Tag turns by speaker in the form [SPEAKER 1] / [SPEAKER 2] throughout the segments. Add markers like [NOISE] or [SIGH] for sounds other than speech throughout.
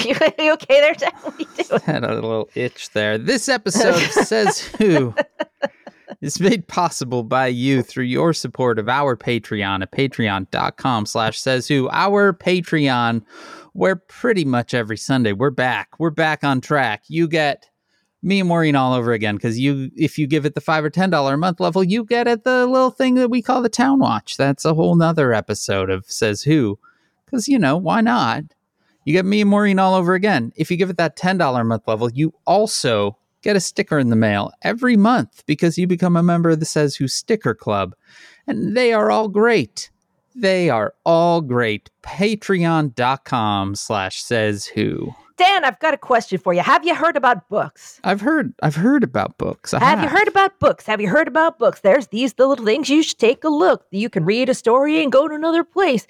[SPEAKER 1] [LAUGHS] you, you okay there, Dan? What are you [LAUGHS] doing?
[SPEAKER 2] Had a little itch there. This episode of [LAUGHS] Says Who is made possible by you through your support of our Patreon at patreon.com slash says who. Our Patreon, where pretty much every Sunday we're back. We're back on track. You get me and Maureen all over again because you if you give it the five or ten dollar a month level, you get at the little thing that we call the Town Watch. That's a whole nother episode of Says Who. Because you know, why not? You get me and Maureen all over again. If you give it that $10 a month level, you also get a sticker in the mail every month because you become a member of the Says Who Sticker Club. And they are all great. They are all great. Patreon.com slash says who.
[SPEAKER 1] Dan, I've got a question for you. Have you heard about books?
[SPEAKER 2] I've heard I've heard about books. I
[SPEAKER 1] Have you heard about books? Have you heard about books? There's these the little things you should take a look. You can read a story and go to another place.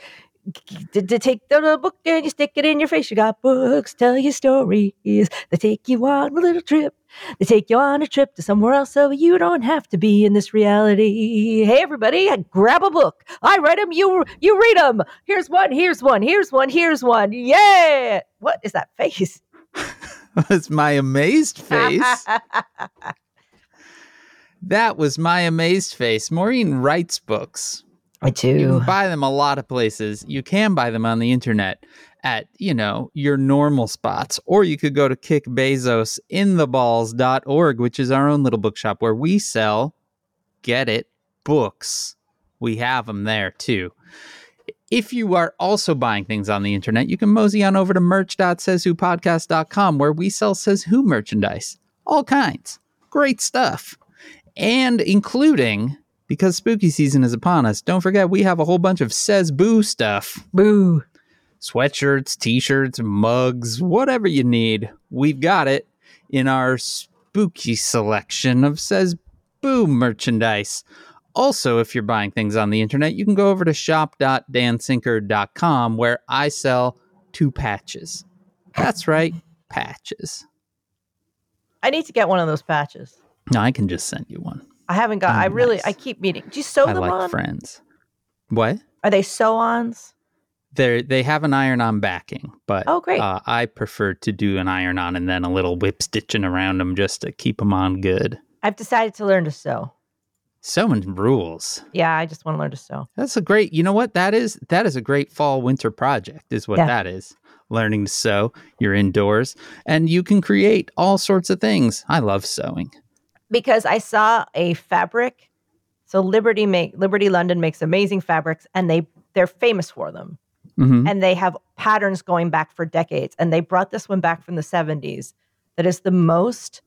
[SPEAKER 1] To, to take the little book and you stick it in your face. You got books, tell you stories. They take you on a little trip. They take you on a trip to somewhere else so you don't have to be in this reality. Hey, everybody, grab a book. I write them, you, you read them. Here's one, here's one, here's one, here's one. Yeah. What is that face? [LAUGHS]
[SPEAKER 2] was my amazed face. [LAUGHS] that was my amazed face. Maureen writes books.
[SPEAKER 1] I do.
[SPEAKER 2] You can buy them a lot of places. You can buy them on the internet at, you know, your normal spots. Or you could go to kickbezosintheballs.org, which is our own little bookshop where we sell, get it, books. We have them there too. If you are also buying things on the internet, you can mosey on over to merch.sayswhopodcast.com where we sell Says Who merchandise. All kinds. Great stuff. And including, because spooky season is upon us, don't forget we have a whole bunch of Says Boo stuff
[SPEAKER 1] Boo.
[SPEAKER 2] sweatshirts, t-shirts, mugs, whatever you need. We've got it in our spooky selection of says boo merchandise. Also, if you're buying things on the internet, you can go over to shop.dansinker.com where I sell two patches. That's right, patches.
[SPEAKER 1] I need to get one of those patches.
[SPEAKER 2] No, I can just send you one.
[SPEAKER 1] I haven't got. I
[SPEAKER 2] Oh,
[SPEAKER 1] really.
[SPEAKER 2] nice.
[SPEAKER 1] I keep meeting. Do you sew
[SPEAKER 2] I
[SPEAKER 1] them
[SPEAKER 2] like
[SPEAKER 1] on?
[SPEAKER 2] friends. What?
[SPEAKER 1] Are they sew-ons?
[SPEAKER 2] They they have an iron-on backing, but
[SPEAKER 1] Oh, great.
[SPEAKER 2] uh, I prefer to do an iron-on and then a little whip stitching around them just to keep them on good.
[SPEAKER 1] I've decided to learn to sew.
[SPEAKER 2] Sewing rules.
[SPEAKER 1] Yeah, I just want to learn to sew.
[SPEAKER 2] That's a great. You know what that is? That is a great fall winter project. Is what
[SPEAKER 1] Yeah.
[SPEAKER 2] that is. Learning to sew. You're indoors and you can create all sorts of things. I love sewing.
[SPEAKER 1] Because I saw a fabric. So Liberty make Liberty London makes amazing fabrics, and they they're famous for them,
[SPEAKER 2] hmm
[SPEAKER 1] and they have patterns going back for decades. And they brought this one back from the seventies. That is the most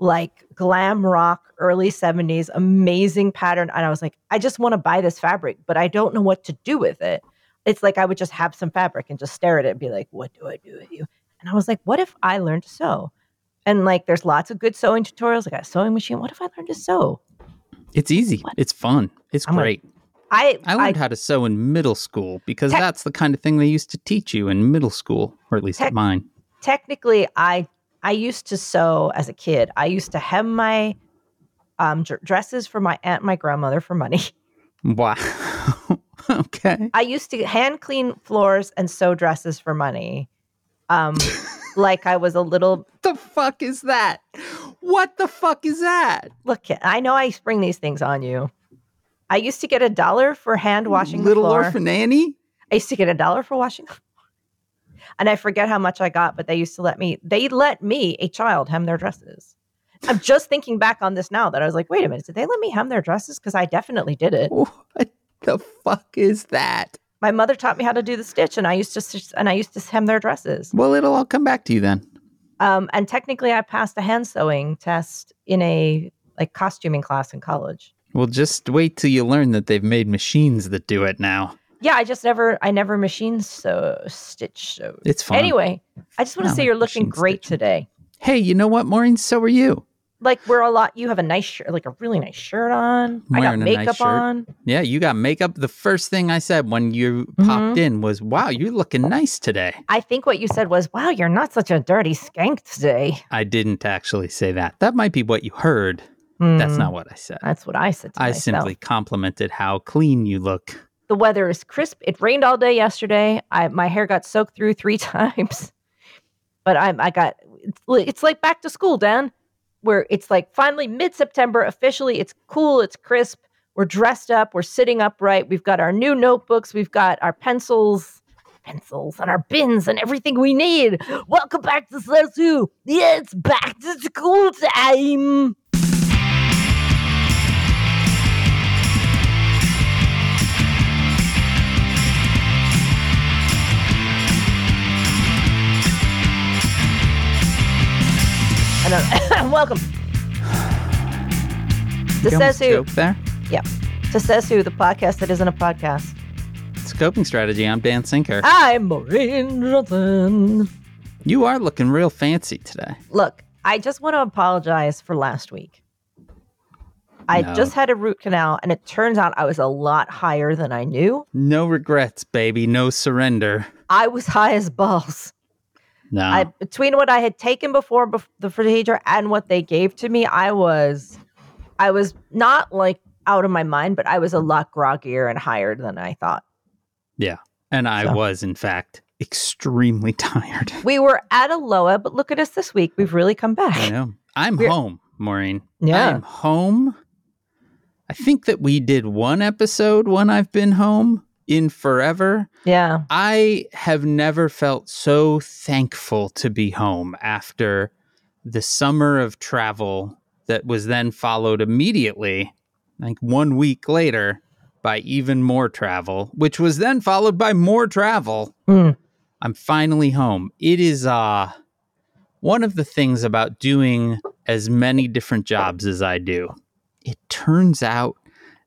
[SPEAKER 1] like glam rock early 70s amazing pattern and i was like i just want to buy this fabric but i don't know what to do with it it's like i would just have some fabric and just stare at it and be like what do i do with you and i was like what if i learned to sew and like there's lots of good sewing tutorials i got a sewing machine what if i learned to sew
[SPEAKER 2] It's easy.
[SPEAKER 1] What?
[SPEAKER 2] It's fun. It's
[SPEAKER 1] I'm
[SPEAKER 2] great.
[SPEAKER 1] i
[SPEAKER 2] I learned how to sew in middle school because
[SPEAKER 1] Tec-
[SPEAKER 2] that's the kind of thing they used to teach you in middle school, or at least
[SPEAKER 1] Tec-
[SPEAKER 2] at mine.
[SPEAKER 1] technically i i used to sew as a kid i used to hem my um, dr- dresses for my aunt and my grandmother for money [LAUGHS]
[SPEAKER 2] Wow. [LAUGHS] okay.
[SPEAKER 1] I used to hand clean floors and sew dresses for money. Um, [LAUGHS] like I was a little
[SPEAKER 2] the fuck is that? What the fuck is that?
[SPEAKER 1] look. I know I spring these things on you. I used to get a dollar for hand washing
[SPEAKER 2] Little
[SPEAKER 1] the floor.
[SPEAKER 2] orphan Annie?
[SPEAKER 1] I used to get a dollar for washing, and I forget how much I got. But they used to let me. They let me, a child, hem their dresses. I'm just thinking back on this now that I was like, wait a minute, did they let me hem their dresses? Because I definitely did it.
[SPEAKER 2] What the fuck is that?
[SPEAKER 1] My mother taught me how to do the stitch, and I used to and I used to hem their dresses.
[SPEAKER 2] Well, it'll all come back to you then.
[SPEAKER 1] Um, and technically, I passed a hand sewing test in a like costuming class in college.
[SPEAKER 2] Well, just wait till you learn that they've made machines that do it now.
[SPEAKER 1] Yeah, I just never, I never machine sew stitch sewed.
[SPEAKER 2] It's fun.
[SPEAKER 1] Anyway, I just want to say you're looking great
[SPEAKER 2] stitching.
[SPEAKER 1] today.
[SPEAKER 2] Hey, you know what, Maureen? So are you.
[SPEAKER 1] Like we're a lot. You have a nice shirt, like a really nice shirt on. I got
[SPEAKER 2] nice
[SPEAKER 1] makeup
[SPEAKER 2] shirt.
[SPEAKER 1] on.
[SPEAKER 2] Yeah, you got makeup. The first thing I said when you popped in was, wow, you're looking nice today.
[SPEAKER 1] I think what you said was, "Wow, you're not such a dirty skank today."
[SPEAKER 2] I didn't actually say that. That might be what you heard. That's
[SPEAKER 1] Hmm,
[SPEAKER 2] not what I said.
[SPEAKER 1] That's what I said. To
[SPEAKER 2] I
[SPEAKER 1] myself.
[SPEAKER 2] simply complimented how clean you look.
[SPEAKER 1] the weather is crisp. It rained all day yesterday. I my hair got soaked through three [LAUGHS] times. but I'm I got it's like back to school, Dan, where it's like finally mid September officially. It's cool, it's crisp. We're dressed up, we're sitting upright. We've got our new notebooks, we've got our pencils, pencils, and our bins and everything we need. Welcome back to Says Who. Yeah, it's back to school time. And, uh, [LAUGHS] welcome to Says Who.
[SPEAKER 2] there.
[SPEAKER 1] To Says Who, the podcast that isn't a podcast.
[SPEAKER 2] Scoping strategy. I'm Dan Sinker.
[SPEAKER 1] I'm Maureen Johnson.
[SPEAKER 2] You are looking real fancy today.
[SPEAKER 1] Look, I just want to apologize for last week. I
[SPEAKER 2] No.
[SPEAKER 1] just had a root canal, and it turns out I was a lot higher than I knew.
[SPEAKER 2] No regrets, baby. No surrender.
[SPEAKER 1] I was high as balls.
[SPEAKER 2] No.
[SPEAKER 1] I between what I had taken before bef- the procedure and what they gave to me, I was, I was not like out of my mind, but I was a lot groggier and higher than I thought.
[SPEAKER 2] Yeah, and I
[SPEAKER 1] So.
[SPEAKER 2] was, in fact, extremely [LAUGHS] tired.
[SPEAKER 1] We were at a low but look at us this week. We've really come back.
[SPEAKER 2] I know. I'm
[SPEAKER 1] We're-
[SPEAKER 2] home, Maureen.
[SPEAKER 1] Yeah.
[SPEAKER 2] I'm home. I think that we did one episode when I've been home in forever.
[SPEAKER 1] Yeah.
[SPEAKER 2] I have never felt so thankful to be home after the summer of travel that was then followed immediately, like one week later, by even more travel, which was then followed by more travel.
[SPEAKER 1] Mm.
[SPEAKER 2] I'm finally home. It is uh one of the things about doing as many different jobs as I do. It turns out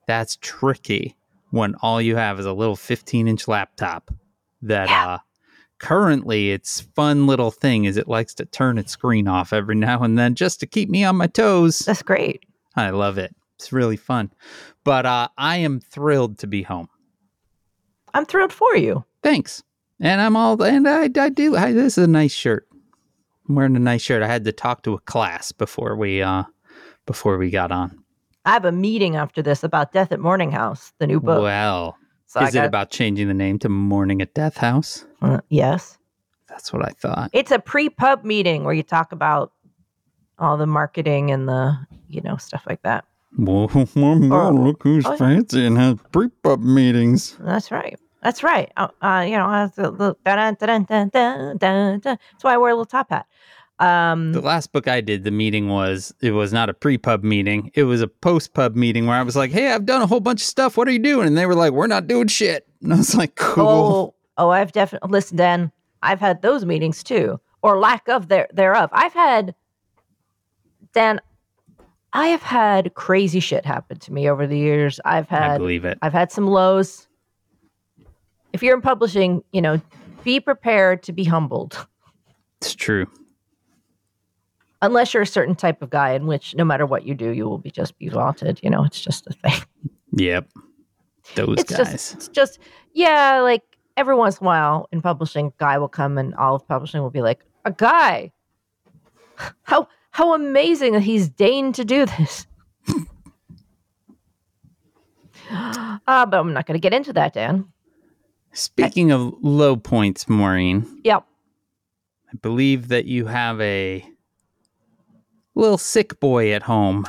[SPEAKER 2] that's tricky when all you have is a little 15 inch laptop that
[SPEAKER 1] Yeah.
[SPEAKER 2] uh currently its fun little thing is it likes to turn its screen off every now and then just to keep me on my toes.
[SPEAKER 1] That's great.
[SPEAKER 2] I love it. It's really fun. But uh I am thrilled to be home.
[SPEAKER 1] I'm thrilled for you.
[SPEAKER 2] Thanks. And I'm all and I I do I, this is a nice shirt. I'm wearing a nice shirt. I had to talk to a class before we uh before we got on.
[SPEAKER 1] I have a meeting after this about Death at Morning House, the new book.
[SPEAKER 2] Well,
[SPEAKER 1] so
[SPEAKER 2] is it about changing the name to Morning at Death House?
[SPEAKER 1] Uh, yes.
[SPEAKER 2] That's what I thought.
[SPEAKER 1] It's a pre-pub meeting where you talk about all the marketing and the, you know, stuff like that.
[SPEAKER 2] Whoa, [LAUGHS] look who's
[SPEAKER 1] oh,
[SPEAKER 2] fancy and has pre-pub meetings.
[SPEAKER 1] That's right. That's right. Uh, uh, you know, that's why I wear a little top hat. Um,
[SPEAKER 2] The last book I did, the meeting was it was not a pre-pub meeting. It was a post-pub meeting where I was like, "Hey, I've done a whole bunch of stuff. What are you doing?" And they were like, "We're not doing shit." [LAUGHS] And I was like, "Cool."
[SPEAKER 1] oh, oh, I've definitely listen, Dan. I've had those meetings too, or lack of there thereof. I've had, Dan. I have had crazy shit happen to me over the years. I've had,
[SPEAKER 2] I
[SPEAKER 1] had
[SPEAKER 2] believe it.
[SPEAKER 1] I've had some lows. If you're in publishing, you know, be prepared to be humbled.
[SPEAKER 2] It's true.
[SPEAKER 1] Unless you're a certain type of guy in which no matter what you do, you will be just be vaunted. You know, it's just a thing.
[SPEAKER 2] Yep. Those
[SPEAKER 1] it's
[SPEAKER 2] guys.
[SPEAKER 1] just it's just yeah, like every once in a while in publishing, a guy will come and all of publishing will be like, a guy. [SIGHS] How how amazing that he's deigned to do this. uh, [GASPS] but I'm not gonna get into that, Dan.
[SPEAKER 2] Speaking of low points, Maureen,
[SPEAKER 1] Yep.
[SPEAKER 2] I believe that you have a little sick boy at home.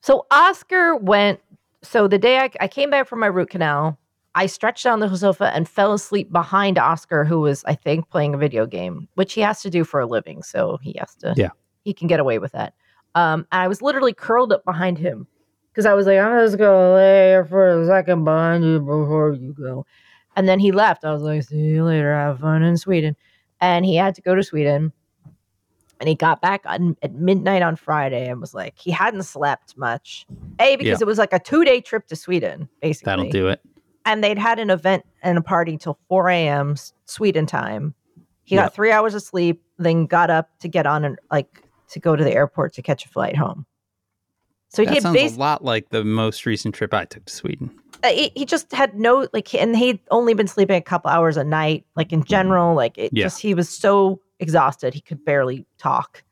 [SPEAKER 1] So Oscar went. So the day I, I came back from my root canal, I stretched on the sofa and fell asleep behind Oscar, who was, I think, playing a video game, which he has to do for a living. So he has to.
[SPEAKER 2] Yeah.
[SPEAKER 1] He can get away with that. Um, and I was literally curled up behind him because I was like, I'm just gonna lay here for a second behind you before you go. And then he left. I was like, see you later. Have fun in Sweden. And he had to go to Sweden. And he got back on, at midnight on Friday and was like, he hadn't slept much. A, because
[SPEAKER 2] Yeah.
[SPEAKER 1] it was like a two day trip to Sweden, basically.
[SPEAKER 2] That'll do it.
[SPEAKER 1] And they'd had an event and a party till 4 a.m. Sweden time. He
[SPEAKER 2] Yeah.
[SPEAKER 1] got three hours of sleep, then got up to get on and like to go to the airport to catch a flight home. So he
[SPEAKER 2] That sounds
[SPEAKER 1] bas-
[SPEAKER 2] a lot like the most recent trip I took to Sweden.
[SPEAKER 1] uh, he, he just had no like and he'd only been sleeping a couple hours a night like in general like it
[SPEAKER 2] Yeah.
[SPEAKER 1] just he was so exhausted he could barely talk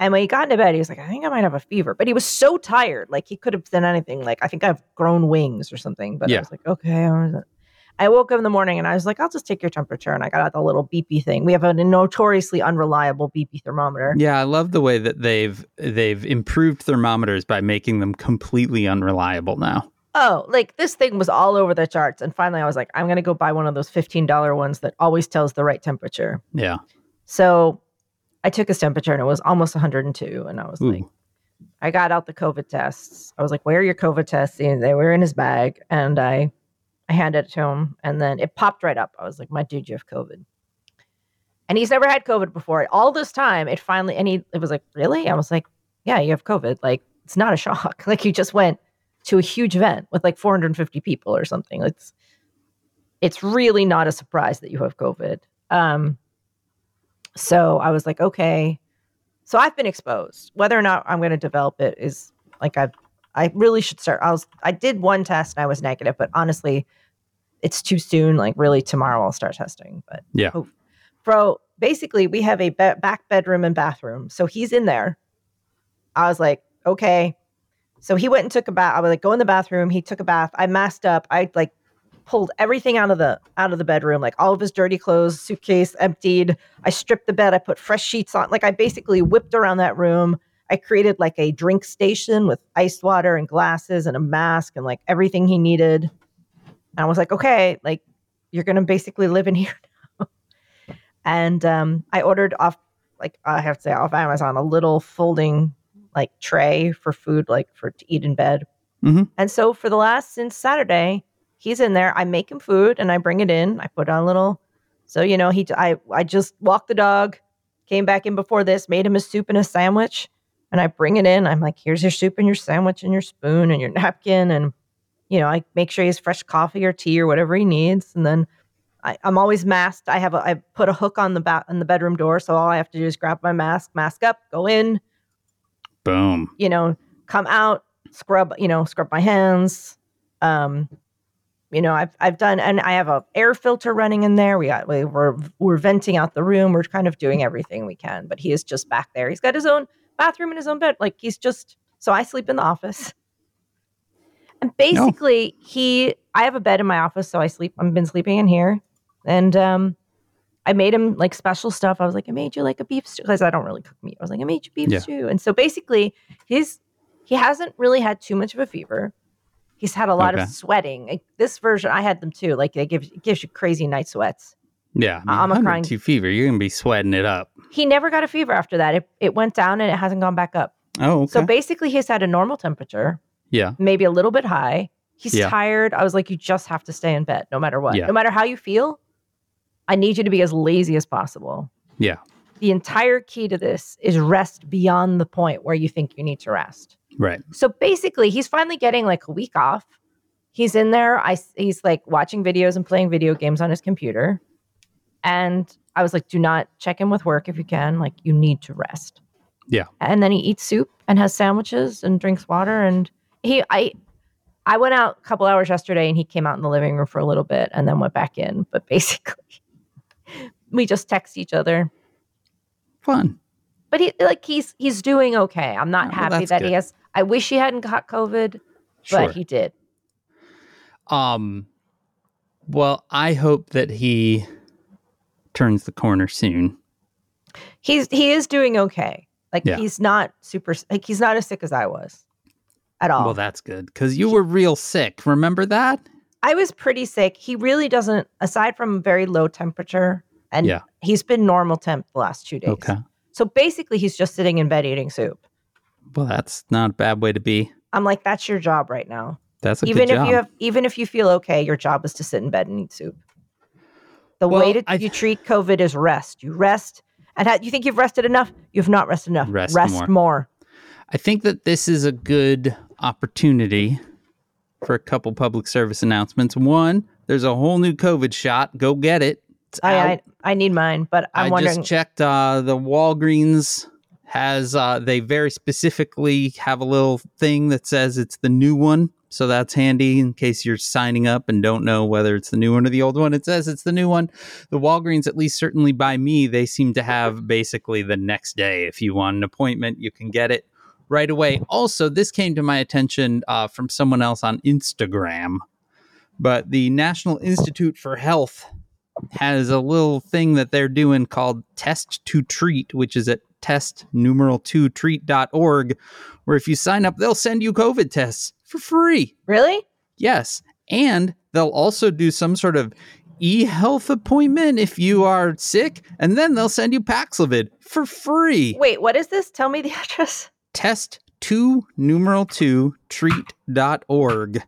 [SPEAKER 1] and when he got into bed he was like i think i might have a fever but he was so tired like he could have done anything like i think i've grown wings or something but
[SPEAKER 2] Yeah.
[SPEAKER 1] i was like okay I woke up in the morning and I was like, I'll just take your temperature. And I got out the little beepy thing. We have a notoriously unreliable beepy thermometer.
[SPEAKER 2] Yeah, I love the way that they've they've improved thermometers by making them completely unreliable now.
[SPEAKER 1] Oh, like this thing was all over the charts. And finally I was like, I'm going to go buy one of those $15 ones that always tells the right temperature.
[SPEAKER 2] Yeah.
[SPEAKER 1] So I took his temperature and it was almost 102. And I was
[SPEAKER 2] Ooh.
[SPEAKER 1] like, I got out the COVID tests. I was like, "Where are your COVID tests?" And they were in his bag, and I, I handed it to him, and then it popped right up. I was like, "My dude, you have COVID." And he's never had COVID before. All this time, it finally, and he, it was like, "Really?" I was like, "Yeah, you have COVID. Like, it's not a shock. [LAUGHS] Like, you just went to a huge event with like 450 people or something. It's, it's really not a surprise that you have COVID." Um. So I was like, "Okay." So I've been exposed. Whether or not I'm going to develop it is like I I really should start. I was I did one test and I was negative, but honestly, it's too soon. Like really, tomorrow I'll start testing. But
[SPEAKER 2] Yeah.
[SPEAKER 1] oh, bro, basically we have a be- back bedroom and bathroom, so he's in there. I was like, okay. So he went and took a bath. I was like, go in the bathroom. He took a bath. I masked up. I like pulled everything out of the out of the bedroom, like all of his dirty clothes, suitcase emptied. I stripped the bed. I put fresh sheets on. Like I basically whipped around that room. I created like a drink station with ice water and glasses and a mask and like everything he needed. And I was like, okay, like you're gonna basically live in [LAUGHS] here now. and um, I ordered off, like I have to say, off Amazon, a little folding like tray for food, like for to eat in bed.
[SPEAKER 2] Mhm.
[SPEAKER 1] And so for the last since Saturday, he's in there. I make him food and I bring it in. I put on a little. So you know, he I I just walked the dog, came back in before this, made him a soup and a sandwich, and I bring it in. I'm like, here's your soup and your sandwich and your spoon and your napkin, and you know, I make sure he has fresh coffee or tea or whatever he needs, and then. I, I'm always masked. I have a I put a hook on the ba- on the bedroom door, so all I have to do is grab my mask, mask up, go in,
[SPEAKER 2] Boom.
[SPEAKER 1] you know, come out, scrub, you know, scrub my hands. Um, you know, I've I've done, and I have a air filter running in there. We got we, we're we're venting out the room. We're kind of doing everything we can, but he is just back there. He's got his own bathroom and his own bed. Like he's just so I sleep in the office. And [LAUGHS] basically, he I have a bed in my office, so I sleep. I've been sleeping in here, and um, I made him like special stuff. I was like, I made you like a beef stew because I don't really cook meat. I was like, I made you beef
[SPEAKER 2] Yeah.
[SPEAKER 1] stew, and so basically, his he hasn't really had too much of a fever. He's had a lot
[SPEAKER 2] Okay.
[SPEAKER 1] of sweating. Like, this version, I had them too. Like they give it gives you crazy night sweats.
[SPEAKER 2] Yeah. I
[SPEAKER 1] I'm a
[SPEAKER 2] mean,
[SPEAKER 1] crying-
[SPEAKER 2] 102 fever. You're gonna be sweating it up.
[SPEAKER 1] He never got a fever after that. It it went down and it hasn't gone back up.
[SPEAKER 2] Oh, okay.
[SPEAKER 1] So basically, he's had a normal temperature,
[SPEAKER 2] yeah.
[SPEAKER 1] maybe a little bit high. He's
[SPEAKER 2] Yeah.
[SPEAKER 1] tired. I was like, you just have to stay in bed no matter what.
[SPEAKER 2] Yeah.
[SPEAKER 1] No matter how you feel, I need you to be as lazy as possible.
[SPEAKER 2] Yeah.
[SPEAKER 1] The entire key to this is rest beyond the point where you think you need to rest.
[SPEAKER 2] Right.
[SPEAKER 1] So basically, he's finally getting like a week off. He's in there. I he's like watching videos and playing video games on his computer. And I was like, do not check in with work if you can. Like, you need to rest.
[SPEAKER 2] Yeah.
[SPEAKER 1] And then he eats soup and has sandwiches and drinks water. And he, I, I went out a couple hours yesterday and he came out in the living room for a little bit and then went back in. But basically, [LAUGHS] we just text each other.
[SPEAKER 2] Fun.
[SPEAKER 1] But he, like, he's he's doing okay. I'm not
[SPEAKER 2] Oh, well,
[SPEAKER 1] happy that
[SPEAKER 2] good.
[SPEAKER 1] he has. I wish he hadn't got COVID,
[SPEAKER 2] Sure.
[SPEAKER 1] but he did.
[SPEAKER 2] Um, well, I hope that he turns the corner soon.
[SPEAKER 1] he's he is doing okay. Like
[SPEAKER 2] Yeah.
[SPEAKER 1] he's not super like he's not as sick as I was at all.
[SPEAKER 2] Well, that's good because you were real sick. Remember that?
[SPEAKER 1] I was pretty sick. He really doesn't aside from very low temperature and
[SPEAKER 2] Yeah.
[SPEAKER 1] he's been normal temp the last 2 days.
[SPEAKER 2] Okay.
[SPEAKER 1] So basically he's just sitting in bed eating soup.
[SPEAKER 2] Well, that's not a bad way to be.
[SPEAKER 1] I'm like that's your job right now.
[SPEAKER 2] That's a
[SPEAKER 1] even
[SPEAKER 2] good
[SPEAKER 1] if you have even if you feel okay, your job is to sit in bed and eat soup. The
[SPEAKER 2] Well,
[SPEAKER 1] way to
[SPEAKER 2] I-
[SPEAKER 1] you treat COVID is rest. You rest and ha- you think you've rested enough? You've not rested enough.
[SPEAKER 2] Rest more.
[SPEAKER 1] more.
[SPEAKER 2] I think that this is a good opportunity for a couple public service announcements. One, there's a whole new COVID shot. Go get it.
[SPEAKER 1] I. I I need mine, but I'm
[SPEAKER 2] I
[SPEAKER 1] wondering.
[SPEAKER 2] just checked. Uh, the Walgreens has uh, they very specifically have a little thing that says it's the new one, so that's handy in case you're signing up and don't know whether it's the new one or the old one. It says it's the new one. The Walgreens, at least certainly by me, they seem to have basically the next day. If you want an appointment, you can get it right away. Also, this came to my attention uh, from someone else on Instagram. But the National Institute for Health has a little thing that they're doing called Test to Treat, which is at test numeral 2 treat.org, where if you sign up, they'll send you COVID tests for free.
[SPEAKER 1] Really?
[SPEAKER 2] Yes. And they'll also do some sort of e health appointment if you are sick, and then they'll send you Paxlovid for free.
[SPEAKER 1] Wait, what is this? Tell me the [LAUGHS] address.
[SPEAKER 2] Test 2 numeral 2 treat.org.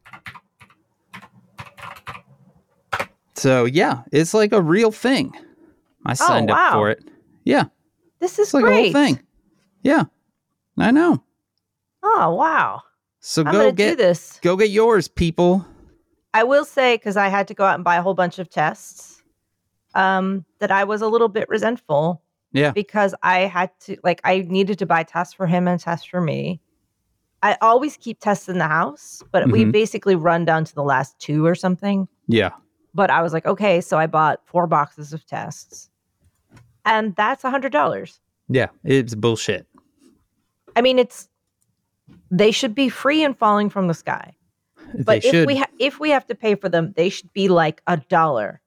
[SPEAKER 2] So, yeah, it's like a real thing. I oh, signed up
[SPEAKER 1] wow.
[SPEAKER 2] for it. Yeah,
[SPEAKER 1] This is
[SPEAKER 2] it's like
[SPEAKER 1] great.
[SPEAKER 2] a whole thing. Yeah, I know.
[SPEAKER 1] Oh wow!
[SPEAKER 2] So
[SPEAKER 1] I'm
[SPEAKER 2] go get
[SPEAKER 1] this.
[SPEAKER 2] go get yours, people.
[SPEAKER 1] I will say because I had to go out and buy a whole bunch of tests, um, that I was a little bit resentful
[SPEAKER 2] Yeah.
[SPEAKER 1] because I had to like I needed to buy tests for him and tests for me. I always keep tests in the house, but we
[SPEAKER 2] Mhm.
[SPEAKER 1] basically run down to the last two or something.
[SPEAKER 2] Yeah.
[SPEAKER 1] But I was like, okay, so I bought four boxes of tests, and that's a hundred dollars.
[SPEAKER 2] Yeah. It's bullshit.
[SPEAKER 1] I mean, it's they should be free and falling from the sky. But if we ha- if we have to pay for them, they should be like a dollar.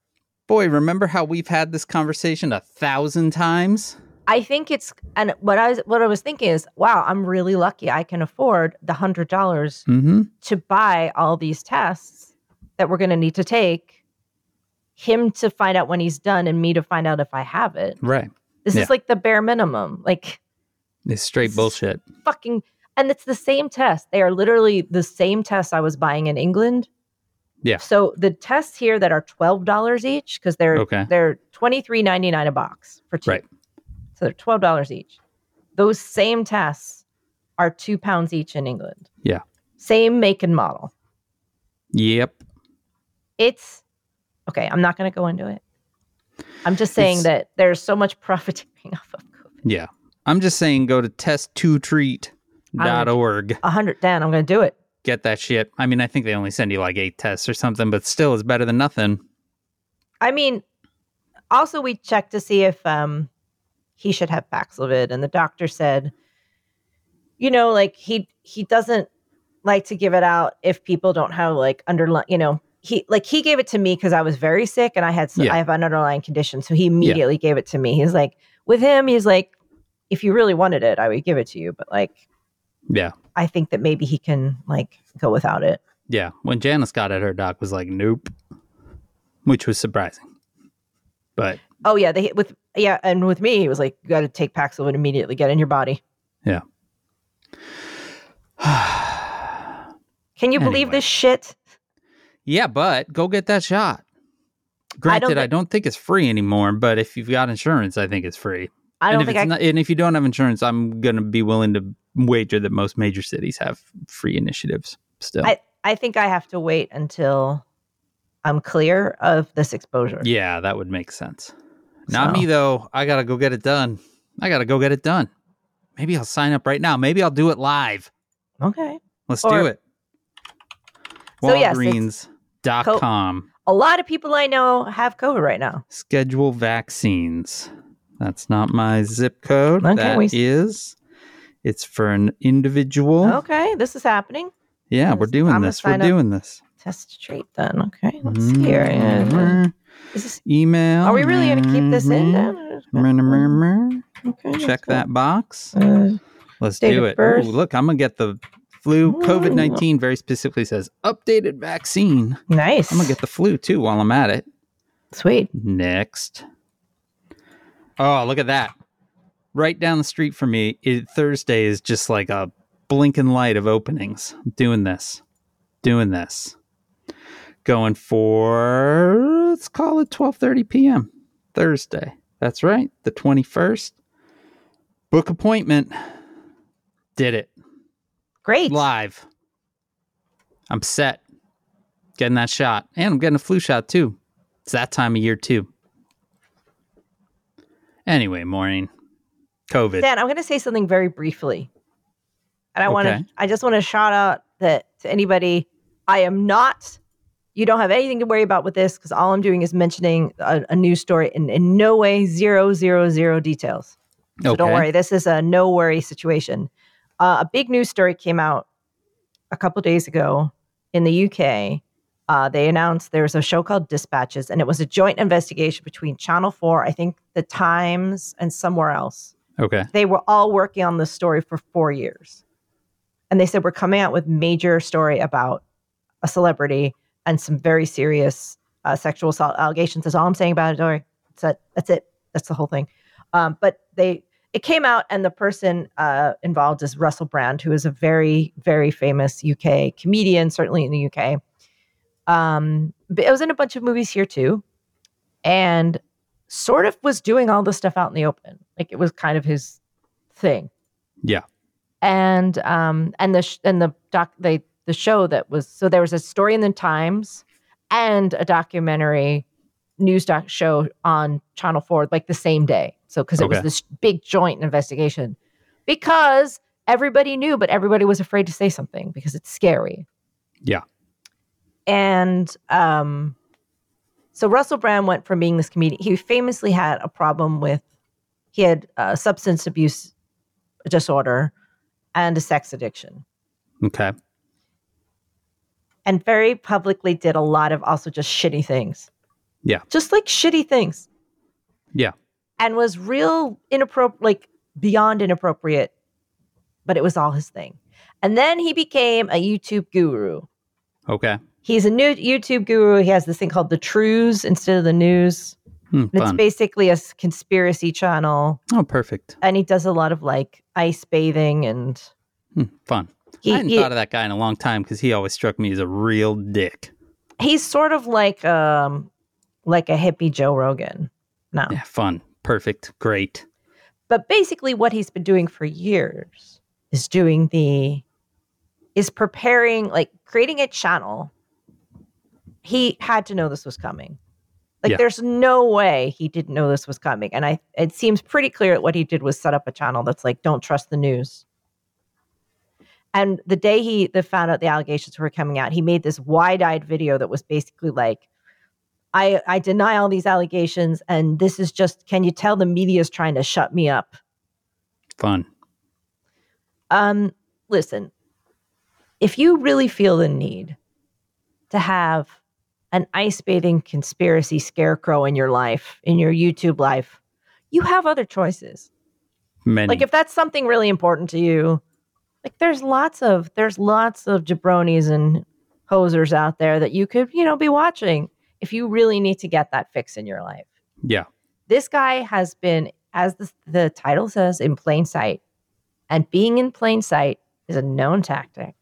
[SPEAKER 2] Boy, remember how we've had this conversation a thousand times?
[SPEAKER 1] I think it's and what I was what I was thinking is, wow, I'm really lucky. I can afford the hundred dollars
[SPEAKER 2] Mm-hmm.
[SPEAKER 1] to buy all these tests that we're going to need to take. Him to find out when he's done, and me to find out if I have it.
[SPEAKER 2] Right.
[SPEAKER 1] This
[SPEAKER 2] Yeah.
[SPEAKER 1] is like the bare minimum. Like
[SPEAKER 2] It's straight bullshit.
[SPEAKER 1] fucking, and it's the same test. They are literally the same tests I was buying in England.
[SPEAKER 2] Yeah.
[SPEAKER 1] So the tests here that are twelve dollars each because they're
[SPEAKER 2] Okay.
[SPEAKER 1] they're twenty three ninety nine a box for two.
[SPEAKER 2] Right.
[SPEAKER 1] So they're twelve dollars each. Those same tests are two pounds each in England.
[SPEAKER 2] Yeah.
[SPEAKER 1] Same make and model.
[SPEAKER 2] Yep.
[SPEAKER 1] It's okay. I'm not going to go into it. I'm just saying
[SPEAKER 2] It's-
[SPEAKER 1] that there's so much [LAUGHS] profiteering off of COVID.
[SPEAKER 2] Yeah. I'm just saying go to test2treat.org.
[SPEAKER 1] A hundred, Dan. I'm going to do it.
[SPEAKER 2] Get that shit. I mean, I think they only send you like eight tests or something, but still it's better than nothing.
[SPEAKER 1] I mean, also we checked to see if um he should have Paxlovid, and the doctor said, you know, like he he doesn't like to give it out if people don't have like underlying, you know, he like he gave it to me because I was very sick and I had some,
[SPEAKER 2] Yeah.
[SPEAKER 1] I have an underlying condition, so he immediately gave it to me. He's like, with him, he's like, if you really wanted it, I would give it to you, but like,
[SPEAKER 2] Yeah.
[SPEAKER 1] I think that maybe he can like go without it.
[SPEAKER 2] Yeah. When Janice got it, her doc was like, nope, which was surprising. But
[SPEAKER 1] Oh yeah, they with yeah, and with me, he was like, you got to take Paxlovid immediately, get in your body.
[SPEAKER 2] yeah. [SIGHS]
[SPEAKER 1] Can you believe this shit?
[SPEAKER 2] Yeah, but go get that shot. Granted, I
[SPEAKER 1] thi-
[SPEAKER 2] don't think it's free anymore, but if you've got insurance, I think it's free.
[SPEAKER 1] I
[SPEAKER 2] and
[SPEAKER 1] don't
[SPEAKER 2] if
[SPEAKER 1] think
[SPEAKER 2] it's
[SPEAKER 1] I.
[SPEAKER 2] not, and if you don't have insurance, I'm gonna be willing to wager that most major cities have free initiatives still.
[SPEAKER 1] I, I think I have to wait until I'm clear of this exposure.
[SPEAKER 2] yeah, that would make sense. Not
[SPEAKER 1] So-
[SPEAKER 2] me though. I gotta go get it done. I gotta go get it done. Maybe I'll sign up right now. Maybe I'll do it live.
[SPEAKER 1] Okay.
[SPEAKER 2] Let's
[SPEAKER 1] Or-
[SPEAKER 2] do it.
[SPEAKER 1] So, yes, it's
[SPEAKER 2] com.
[SPEAKER 1] A lot of people I know have COVID right now.
[SPEAKER 2] Schedule vaccines. That's not my zip code.
[SPEAKER 1] Okay,
[SPEAKER 2] That
[SPEAKER 1] we-
[SPEAKER 2] is. It's for an individual.
[SPEAKER 1] Okay, this is happening.
[SPEAKER 2] Yeah, we're doing
[SPEAKER 1] I'm
[SPEAKER 2] this. We're doing this.
[SPEAKER 1] Test treat then. Okay, let's see here. Is this,
[SPEAKER 2] Email.
[SPEAKER 1] are we really going to keep this in?
[SPEAKER 2] Mhm.
[SPEAKER 1] then?
[SPEAKER 2] Mhm.
[SPEAKER 1] Okay,
[SPEAKER 2] Check that box.
[SPEAKER 1] Uh,
[SPEAKER 2] Let's do it. Ooh, look, I'm gonna get the flu. COVID nineteen very specifically says updated vaccine.
[SPEAKER 1] nice.
[SPEAKER 2] I'm gonna get the flu too while I'm at it.
[SPEAKER 1] Sweet.
[SPEAKER 2] Next. Oh, look at that! Right down the street from me, it, Thursday is just like a blinking light of openings. doing this, doing this, going for let's call it 12:30 p.m. Thursday. That's right, the 21st. Book appointment. Did it
[SPEAKER 1] Great.
[SPEAKER 2] live. I'm set. Getting that shot. And I'm getting a flu shot too. It's that time of year too. Anyway, Maureen. COVID.
[SPEAKER 1] Dan, I'm going to say something very briefly. And I want to, I just want to shout out that to anybody, I am not, you don't have anything to worry about with this because all I'm doing is mentioning a, a news story in, in no way, zero, zero, zero details. So don't worry. This is a no worry situation. Uh, a big news story came out a couple days ago in the UK uh, they announced there was a show called Dispatches, and it was a joint investigation between Channel 4, I think The Times, and somewhere else.
[SPEAKER 2] Okay.
[SPEAKER 1] They were all working on this story for four years. And they said, We're coming out with major story about a celebrity and some very serious uh, sexual assault allegations. That's all I'm saying about it, Dory. That's it. That's it. That's the whole thing. Um, but they, it came out, and the person uh, involved is Russell Brand, who is a very, very famous UK comedian, certainly in the UK. Um, but it was in a bunch of movies here too, and sort of was doing all this stuff out in the open. Like it was kind of his thing.
[SPEAKER 2] Yeah.
[SPEAKER 1] And um, and the sh- and the doc they the show that was so there was a story in the Times and a documentary news doc show on Channel 4 like the same day. So cuz it was this big joint investigation because everybody knew but everybody was afraid to say something because it's scary.
[SPEAKER 2] Yeah.
[SPEAKER 1] And um so Russell Brand went from being this comedian he famously had a problem with he had a substance abuse disorder and a sex addiction
[SPEAKER 2] Okay.
[SPEAKER 1] and very publicly did a lot of also just shitty things.
[SPEAKER 2] Yeah.
[SPEAKER 1] Just like shitty things.
[SPEAKER 2] Yeah.
[SPEAKER 1] And was real inappropriate, like beyond inappropriate, but it was all his thing. And then he became a YouTube guru.
[SPEAKER 2] Okay.
[SPEAKER 1] He's a new YouTube guru. He has this thing called the Trews instead of the news.
[SPEAKER 2] Hmm,
[SPEAKER 1] it's basically a conspiracy channel.
[SPEAKER 2] Oh, perfect.
[SPEAKER 1] And he does a lot of like ice bathing and
[SPEAKER 2] Hmm, fun.
[SPEAKER 1] he,
[SPEAKER 2] I hadn't
[SPEAKER 1] he-
[SPEAKER 2] thought of that guy in a long time because he always struck me as a real dick.
[SPEAKER 1] he's sort of like um like a hippie Joe Rogan. No.
[SPEAKER 2] Yeah, fun. Perfect. Great.
[SPEAKER 1] But basically, what he's been doing for years is doing the, is preparing, like creating a channel. He had to know this was coming. Like,
[SPEAKER 2] Yeah.
[SPEAKER 1] there's no way he didn't know this was coming. And I, it seems pretty clear that what he did was set up a channel that's like, don't trust the news. And the day he the found out the allegations were coming out, he made this wide-eyed video that was basically like, I, I deny all these allegations, and this is just, can you tell the media is trying to shut me up?
[SPEAKER 2] Fun.
[SPEAKER 1] Um, listen, if you really feel the need to have an ice bathing conspiracy scarecrow in your life, in your YouTube life, you have other choices.
[SPEAKER 2] Many.
[SPEAKER 1] Like if that's something really important to you, like there's lots of there's lots of jabronis and hosers out there that you could, you know, be watching if you really need to get that fix in your life.
[SPEAKER 2] yeah.
[SPEAKER 1] This guy has been, as the, the title says, in plain sight. And being in plain sight is a known tactic.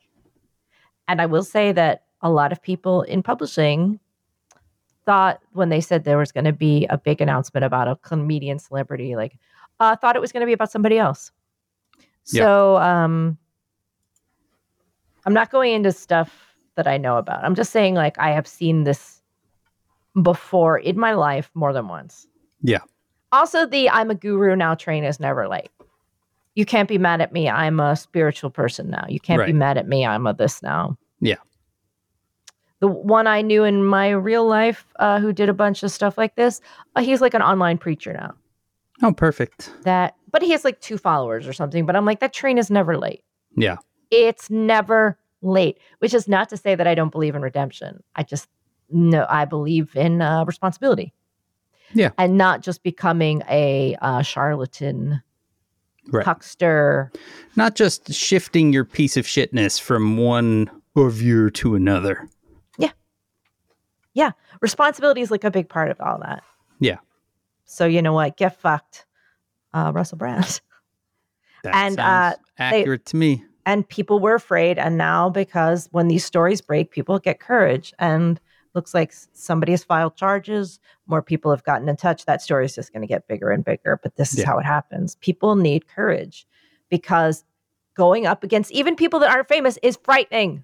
[SPEAKER 1] And I will say that a lot of people in publishing thought when they said there was going to be a big announcement about a comedian celebrity, like, uh, thought it was going to be about somebody else.
[SPEAKER 2] Yeah.
[SPEAKER 1] So um, I'm not going into stuff that I know about. I'm just saying, like, I have seen this before in my life more than once.
[SPEAKER 2] Yeah.
[SPEAKER 1] Also, the I'm a guru now train is never late. You can't be mad at me. I'm a spiritual person now. You can't be mad at me. I'm a this now.
[SPEAKER 2] Yeah.
[SPEAKER 1] The one I knew in my real life uh, who did a bunch of stuff like this, uh, he's like an online preacher now.
[SPEAKER 2] Oh, perfect.
[SPEAKER 1] That, but he has like two followers or something. But I'm like, that train is never late.
[SPEAKER 2] Yeah.
[SPEAKER 1] It's never late, which is not to say that I don't believe in redemption. I just no, I believe in uh, responsibility.
[SPEAKER 2] Yeah.
[SPEAKER 1] and not just becoming a uh, charlatan,
[SPEAKER 2] Right.
[SPEAKER 1] huckster.
[SPEAKER 2] Not just shifting your piece of shitness from one review to another. Yeah. Yeah.
[SPEAKER 1] Responsibility is like a big part of all that.
[SPEAKER 2] Yeah.
[SPEAKER 1] So you know what? Get fucked, uh, Russell Brand.
[SPEAKER 2] That
[SPEAKER 1] And, uh, they-
[SPEAKER 2] accurate to me.
[SPEAKER 1] and people were afraid and now because when these stories break people get courage and looks like somebody has filed charges more people have gotten in touch that story is just going to get bigger and bigger but this is
[SPEAKER 2] Yeah.
[SPEAKER 1] how it happens. People need courage because going up against even people that aren't famous is frightening.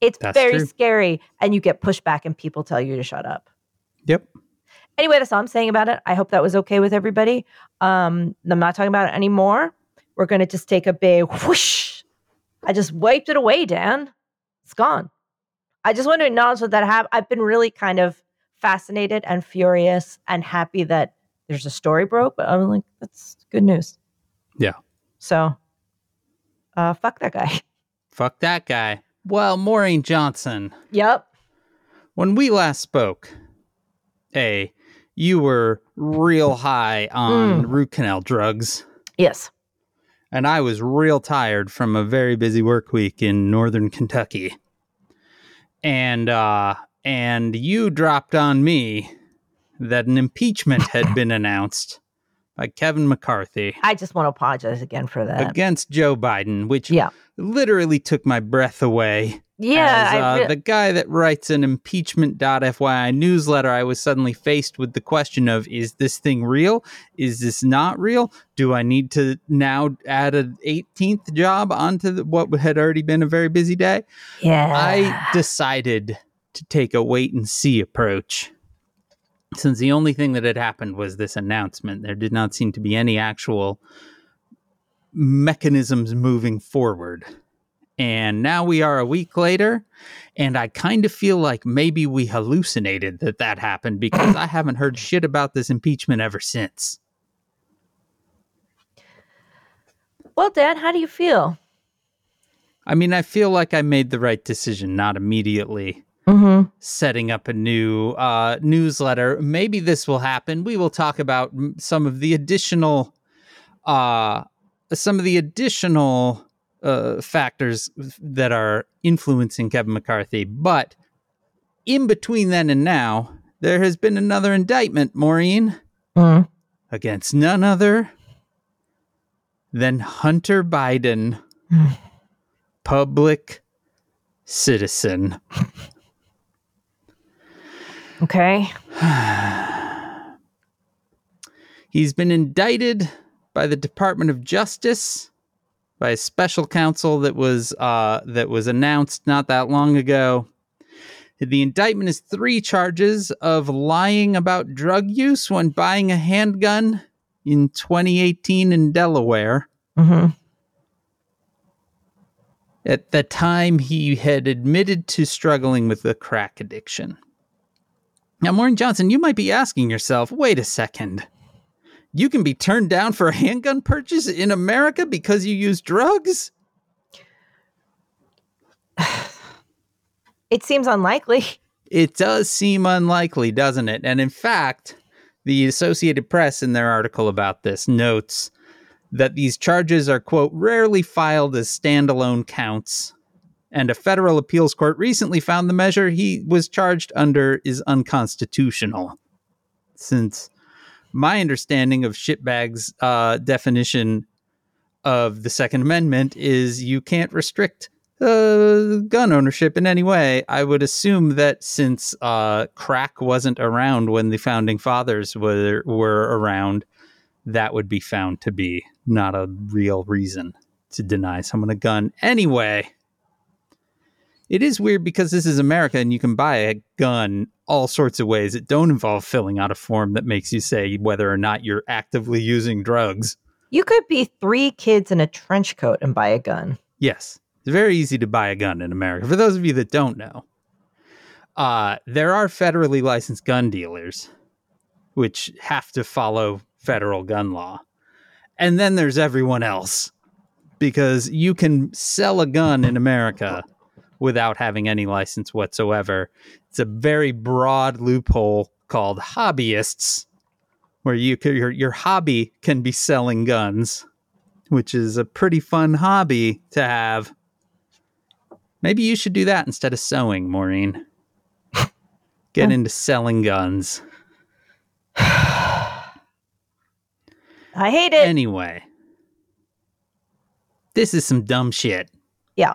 [SPEAKER 1] It's
[SPEAKER 2] That's
[SPEAKER 1] very
[SPEAKER 2] true.
[SPEAKER 1] scary and you get pushed back and people tell you to shut up.
[SPEAKER 2] Yep.
[SPEAKER 1] anyway that's all i'm saying about it. I hope that was okay with everybody. Um i'm not talking about it anymore. We're going to just take a big whoosh. I just wiped it away dan. It's gone i just want to acknowledge that that happened i've been really kind of fascinated and furious and happy that there's a story broke but i'm like that's good news
[SPEAKER 2] Yeah.
[SPEAKER 1] so uh fuck that guy [LAUGHS]
[SPEAKER 2] Fuck that guy. Well, Maureen Johnson,
[SPEAKER 1] Yep.
[SPEAKER 2] when we last spoke, A, you were real high on root canal drugs,
[SPEAKER 1] Yes.
[SPEAKER 2] and I was real tired from a very busy work week in northern Kentucky. And uh and you dropped on me that an impeachment had [LAUGHS] been announced by Kevin McCarthy
[SPEAKER 1] I just want to apologize again for that.
[SPEAKER 2] against Joe Biden, which
[SPEAKER 1] Yeah.
[SPEAKER 2] literally took my breath away.
[SPEAKER 1] Yeah.
[SPEAKER 2] As, uh,
[SPEAKER 1] re-
[SPEAKER 2] the guy that writes an impeachment.fyi newsletter, I was suddenly faced with the question of is this thing real? Is this not real? Do I need to now add an 18th job onto the, what had already been a very busy day?
[SPEAKER 1] yeah.
[SPEAKER 2] I decided to take a wait and see approach. Since the only thing that had happened was this announcement, there did not seem to be any actual mechanisms moving forward. And now we are a week later, and I kind of feel like maybe we hallucinated that that happened because I haven't heard shit about this impeachment ever since.
[SPEAKER 1] well, Dad, how do you feel?
[SPEAKER 2] I mean, I feel like I made the right decision, not immediately
[SPEAKER 1] Mm-hmm.
[SPEAKER 2] setting up a new uh, newsletter. Maybe this will happen. We will talk about some of the additional, uh, some of the additional uh, factors that are influencing Kevin McCarthy. But in between then and now, there has been another indictment, Maureen,
[SPEAKER 1] Mm.
[SPEAKER 2] against none other than Hunter Biden, [SIGHS] public citizen.
[SPEAKER 1] Okay. [SIGHS]
[SPEAKER 2] He's been indicted by the Department of Justice by a special counsel that was uh, that was announced not that long ago. The indictment is three charges of lying about drug use when buying a handgun in 2018 in Delaware.
[SPEAKER 1] Mm-hmm.
[SPEAKER 2] At the time, he had admitted to struggling with a crack addiction. Now, Maureen Johnson, you might be asking yourself, wait a second. You can be turned down for a handgun purchase in America because you use drugs? [SIGHS]
[SPEAKER 1] It seems unlikely.
[SPEAKER 2] It does seem unlikely, doesn't it? And in fact, the Associated Press, in their article about this, notes that these charges are, quote, rarely filed as standalone counts. And a federal appeals court recently found the measure he was charged under is unconstitutional. Since my understanding of shitbag's uh, definition of the Second Amendment is you can't restrict uh, gun ownership in any way. I would assume that since uh, crack wasn't around when the founding fathers were were around, that would be found to be not a real reason to deny someone a gun. Anyway, it is weird because this is America and you can buy a gun all sorts of ways that don't involve filling out a form that makes you say whether or not you're actively using drugs.
[SPEAKER 1] You could be three kids in a trench coat and buy a gun.
[SPEAKER 2] Yes, it's very easy to buy a gun in America. For those of you that don't know, uh, there are federally licensed gun dealers, which have to follow federal gun law. And then there's everyone else, because you can sell a gun in America without having any license whatsoever. It's a very broad loophole called hobbyists, where you could, your your hobby can be selling guns, which is a pretty fun hobby to have. Maybe you should do that instead of sewing, Maureen. [LAUGHS] Get into selling guns. [SIGHS]
[SPEAKER 1] I hate it.
[SPEAKER 2] Anyway, this is some dumb shit.
[SPEAKER 1] yeah.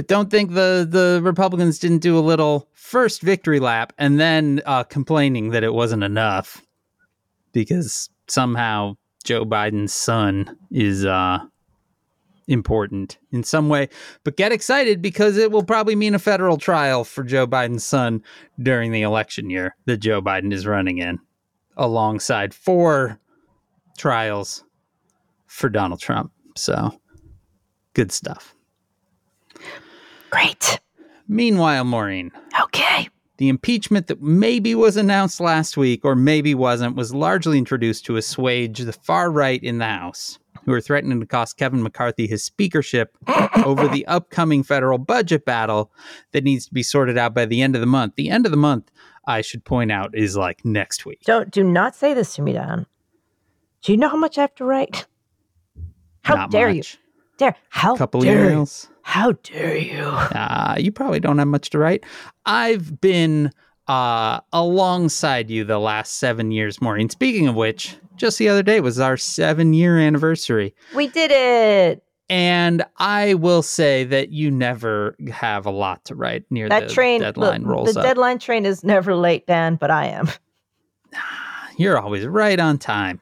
[SPEAKER 2] But don't think the the Republicans didn't do a little first victory lap and then uh, complaining that it wasn't enough because somehow Joe Biden's son is uh, important in some way. But get excited because it will probably mean a federal trial for Joe Biden's son during the election year that Joe Biden is running in, alongside four trials for Donald Trump. So good stuff.
[SPEAKER 1] Great.
[SPEAKER 2] Meanwhile, Maureen,
[SPEAKER 1] Okay.
[SPEAKER 2] the impeachment that maybe was announced last week or maybe wasn't was largely introduced to assuage the far right in the House, who are threatening to cost Kevin McCarthy his speakership [LAUGHS] over the upcoming federal budget battle that needs to be sorted out by the end of the month. The end of the month, I should point out, is like next week.
[SPEAKER 1] Don't do not say this to me, Don. Do you know how much I have to write? How
[SPEAKER 2] Not
[SPEAKER 1] dare you? Dare how
[SPEAKER 2] couple
[SPEAKER 1] dare you?
[SPEAKER 2] Emails.
[SPEAKER 1] How dare you?
[SPEAKER 2] Uh, you probably don't have much to write. I've been uh, alongside you the last seven years, Maureen. Speaking of which, just the other day was our seven year anniversary.
[SPEAKER 1] We did it.
[SPEAKER 2] And I will say that you never have a lot to write near
[SPEAKER 1] That
[SPEAKER 2] the
[SPEAKER 1] train
[SPEAKER 2] deadline
[SPEAKER 1] the,
[SPEAKER 2] rolls
[SPEAKER 1] the
[SPEAKER 2] up.
[SPEAKER 1] deadline train is never late, Dan, but I am.
[SPEAKER 2] You're always right on time.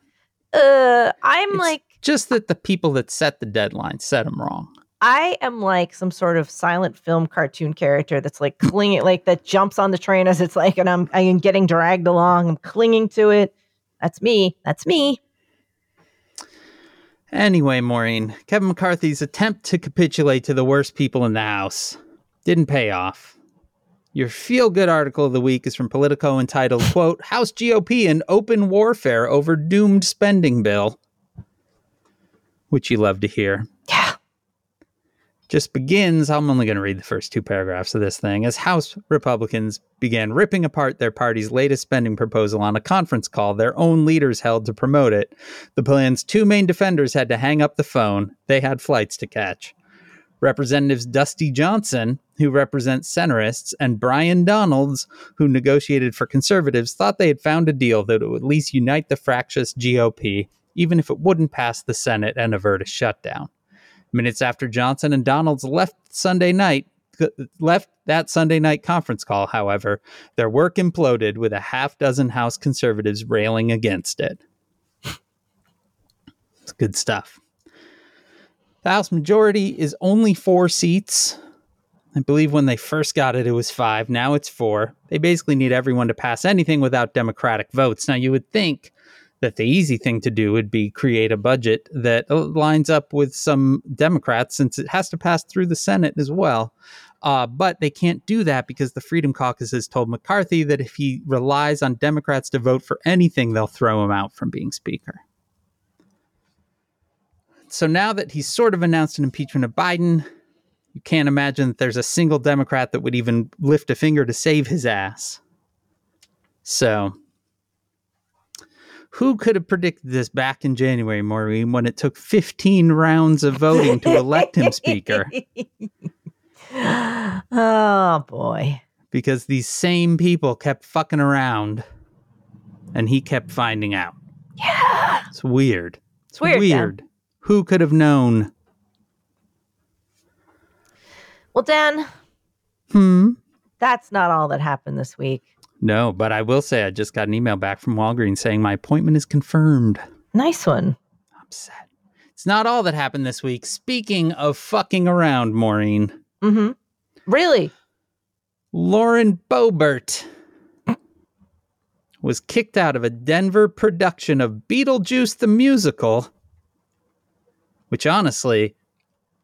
[SPEAKER 1] Uh I'm
[SPEAKER 2] It's
[SPEAKER 1] like
[SPEAKER 2] just that the people that set the deadline set them wrong.
[SPEAKER 1] I am like some sort of silent film cartoon character that's like clinging, like that jumps on the train as it's like, and I'm I am getting dragged along. I'm clinging to it. That's me. That's me.
[SPEAKER 2] Anyway, Maureen, Kevin McCarthy's attempt to capitulate to the worst people in the House didn't pay off. Your feel good article of the week is from Politico entitled, quote, House GOP in open warfare over doomed spending bill, which you love to hear. Just begins, I'm only going to read the first two paragraphs of this thing, as House Republicans began ripping apart their party's latest spending proposal on a conference call their own leaders held to promote it. The plan's two main defenders had to hang up the phone. They had flights to catch. Representatives Dusty Johnson, who represents centrists, and Byron Donalds, who negotiated for conservatives, thought they had found a deal that would at least unite the fractious GOP, even if it wouldn't pass the Senate and avert a shutdown. Minutes after Johnson and Donalds left Sunday night, left that Sunday night conference call, however, their work imploded with a half dozen House conservatives railing against it. [LAUGHS] It's good stuff. The House majority is only four seats. I believe when they first got it, it was five. Now it's four. They basically need everyone to pass anything without Democratic votes. Now, you would think that the easy thing to do would be create a budget that lines up with some Democrats since it has to pass through the Senate as well. Uh, but they can't do that because the Freedom Caucus has told McCarthy that if he relies on Democrats to vote for anything, they'll throw him out from being Speaker. So now that he's sort of announced an impeachment of Biden, you can't imagine that there's a single Democrat that would even lift a finger to save his ass. So, who could have predicted this back in January, Maureen, when it took 15 rounds of voting to elect him Speaker? [LAUGHS]
[SPEAKER 1] oh boy.
[SPEAKER 2] Because these same people kept fucking around and he kept finding out.
[SPEAKER 1] Yeah.
[SPEAKER 2] It's weird. It's
[SPEAKER 1] Weird,
[SPEAKER 2] weird. Who could have known?
[SPEAKER 1] Well, Dan,
[SPEAKER 2] Hmm.
[SPEAKER 1] that's not all that happened this week.
[SPEAKER 2] No, but I will say I just got an email back from Walgreens saying my appointment is confirmed.
[SPEAKER 1] Nice one.
[SPEAKER 2] I'm sad. It's not all that happened this week. Speaking of fucking around, Maureen,
[SPEAKER 1] Mm-hmm. Really?
[SPEAKER 2] Lauren Boebert was kicked out of a Denver production of Beetlejuice the Musical, which honestly,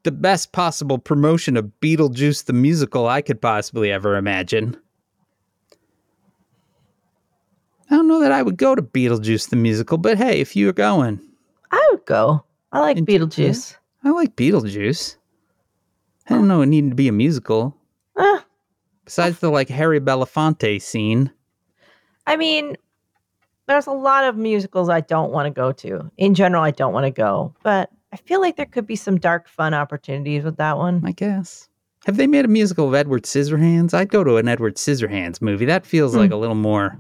[SPEAKER 2] the best possible promotion of Beetlejuice the Musical I could possibly ever imagine. I don't know that I would go to Beetlejuice the Musical, but hey, if you're going,
[SPEAKER 1] I would go. I like
[SPEAKER 2] And-
[SPEAKER 1] Beetlejuice.
[SPEAKER 2] I like Beetlejuice. I don't know it needed to be a musical.
[SPEAKER 1] Eh,
[SPEAKER 2] Besides the like Harry Belafonte scene.
[SPEAKER 1] I mean, there's a lot of musicals I don't want to go to. In general, I don't want to go, but I feel like there could be some dark fun opportunities with that one.
[SPEAKER 2] I guess. Have they made a musical of Edward Scissorhands? I'd go to an Edward Scissorhands movie. That feels like a little more.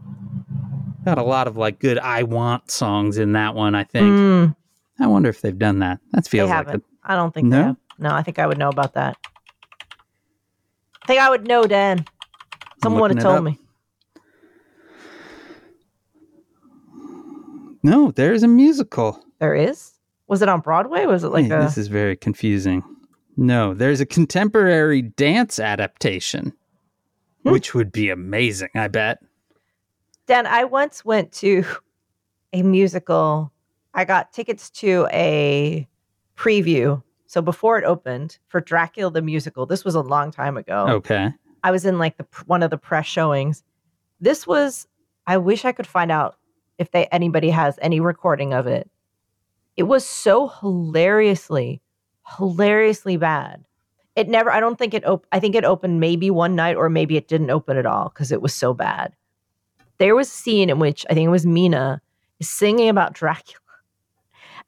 [SPEAKER 2] Got a lot of like good "I Want" songs in that one. I think.
[SPEAKER 1] Mm,
[SPEAKER 2] I wonder if they've done that. That feels like the,
[SPEAKER 1] I don't think
[SPEAKER 2] No?
[SPEAKER 1] No, I think I would know about that. I think I would know, Dan. Someone would have told
[SPEAKER 2] up.
[SPEAKER 1] me.
[SPEAKER 2] no. There's a musical.
[SPEAKER 1] There is. Was it on Broadway? Was it like
[SPEAKER 2] Hey,
[SPEAKER 1] a?
[SPEAKER 2] this is very confusing. No, there's a contemporary dance adaptation,
[SPEAKER 1] Hmm.
[SPEAKER 2] which would be amazing. I bet.
[SPEAKER 1] Dan, I once went to a musical. I got tickets to a preview. So before it opened for Dracula the musical, this was a long time ago.
[SPEAKER 2] Okay.
[SPEAKER 1] I was in like the one of the press showings. This was I wish I could find out if they anybody has any recording of it. It was so hilariously, hilariously bad. It never, I don't think it, op- I think it opened maybe one night or maybe it didn't open at all because it was so bad. There was a scene in which I think it was Mina is singing about Dracula.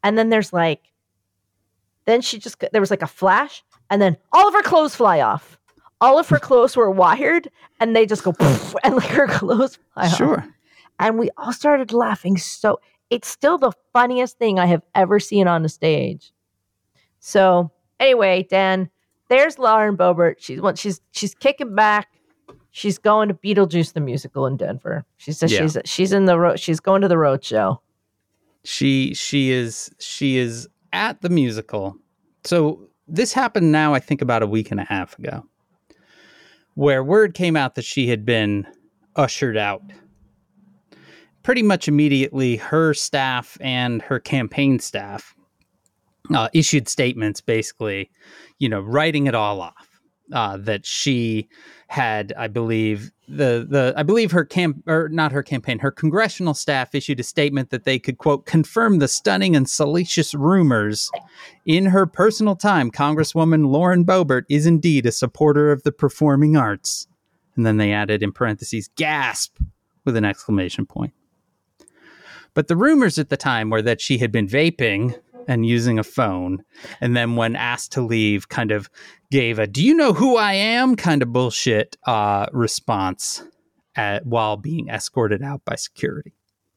[SPEAKER 1] And then there's like, then she just, there was like a flash and then all of her clothes fly off. All of her clothes were wired and they just go poof, [LAUGHS] and like her clothes fly off.
[SPEAKER 2] Sure.
[SPEAKER 1] And we all started laughing so it's still the funniest thing I have ever seen on a stage. So anyway, Dan, there's Lauren Boebert. She's she's she's kicking back. She's going to Beetlejuice the musical in Denver. She says
[SPEAKER 2] Yeah.
[SPEAKER 1] she's she's in the road. She's going to the road show.
[SPEAKER 2] She she is she is at the musical. So this happened now I think about a week and a half ago. Where word came out that she had been ushered out. Pretty much immediately her staff and her campaign staff uh, issued statements basically, you know, writing it all off. Uh, that she had, I believe, the the I believe her camp or not her campaign, her congressional staff issued a statement that they could quote confirm the stunning and salacious rumors in her personal time. Congresswoman Lauren Boebert is indeed a supporter of the performing arts, and then they added in parentheses gasp with an exclamation point. But the rumors at the time were that she had been vaping and using a phone, and then when asked to leave, kind of gave a "Do you know who I am?" kind of bullshit uh, response at, while being escorted out by security.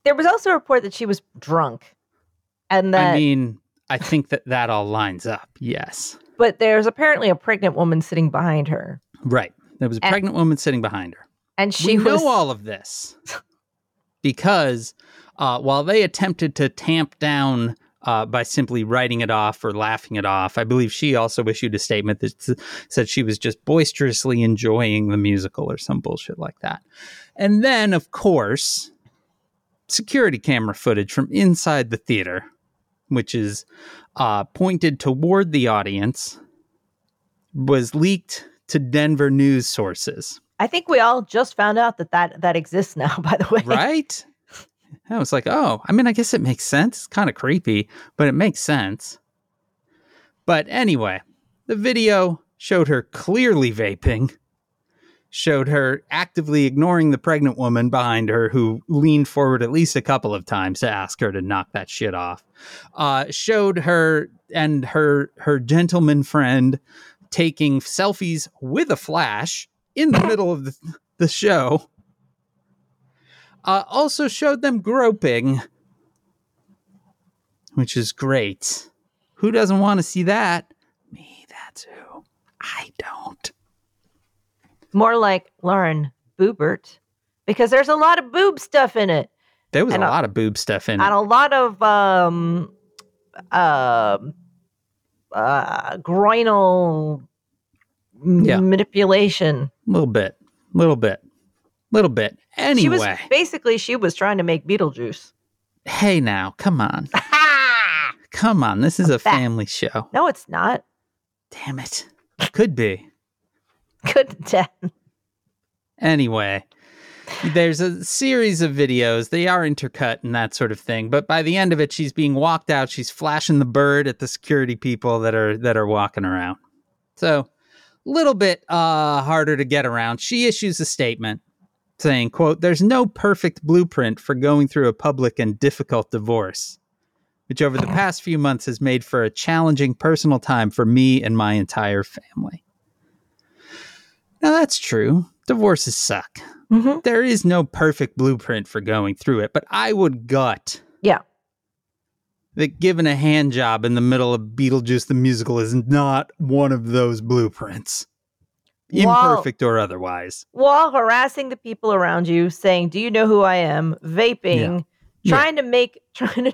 [SPEAKER 1] There was also a report that she was drunk, and that
[SPEAKER 2] I mean, I think that that all lines up. Yes,
[SPEAKER 1] but there's apparently a pregnant woman sitting behind her,
[SPEAKER 2] right. There was a
[SPEAKER 1] And-
[SPEAKER 2] pregnant woman sitting behind her.
[SPEAKER 1] and she
[SPEAKER 2] we
[SPEAKER 1] was
[SPEAKER 2] know all of this because uh, while they attempted to tamp down uh, by simply writing it off or laughing it off, I believe she also issued a statement that said she was just boisterously enjoying the musical or some bullshit like that. And then, of course, security camera footage from inside the theater, which is uh, pointed toward the audience, was leaked to Denver news sources.
[SPEAKER 1] I think we all just found out that that that exists now. [LAUGHS] By the way,
[SPEAKER 2] right? I was like, oh, I mean, I guess it makes sense. It's kind of creepy, but it makes sense. But anyway, the video showed her clearly vaping, showed her actively ignoring the pregnant woman behind her who leaned forward at least a couple of times to ask her to knock that shit off. Uh, showed her and her her gentleman friend taking selfies with a flash in the middle of the, the show uh, also showed them groping, which is great. Who doesn't want to see that? Me, that's who. I don't.
[SPEAKER 1] more like Lauren Boobert, because there's a lot of boob stuff in it.
[SPEAKER 2] There was
[SPEAKER 1] And
[SPEAKER 2] a lot of boob stuff in
[SPEAKER 1] and
[SPEAKER 2] it.
[SPEAKER 1] And a lot of um um uh groinal
[SPEAKER 2] Yeah.
[SPEAKER 1] manipulation.
[SPEAKER 2] A little bit, A little bit, little bit. Anyway,
[SPEAKER 1] She was basically she was trying to make Beetlejuice.
[SPEAKER 2] hey now, come on, [LAUGHS] come on. This is a family show.
[SPEAKER 1] no, it's not.
[SPEAKER 2] Damn it, could be.
[SPEAKER 1] Good [LAUGHS] Dan.
[SPEAKER 2] Anyway, there's a series of videos. They are intercut and that sort of thing. But by the end of it, she's being walked out. She's flashing the bird at the security people that are that are walking around. So, a little bit uh, harder to get around. She issues a statement saying, "quote There's no perfect blueprint for going through a public and difficult divorce." Which over the [CLEARS THROAT] past few months has made for a challenging personal time for me and my entire family. Now, that's true. Divorces suck
[SPEAKER 1] Mhm.
[SPEAKER 2] there is no perfect blueprint for going through it, but I would gut
[SPEAKER 1] Yeah.
[SPEAKER 2] that given a hand job in the middle of Beetlejuice the musical is not one of those blueprints.
[SPEAKER 1] Wow.
[SPEAKER 2] Imperfect or otherwise.
[SPEAKER 1] While harassing the people around you, saying, "Do you know who I am?" Vaping,
[SPEAKER 2] Yeah.
[SPEAKER 1] trying to make [LAUGHS] trying to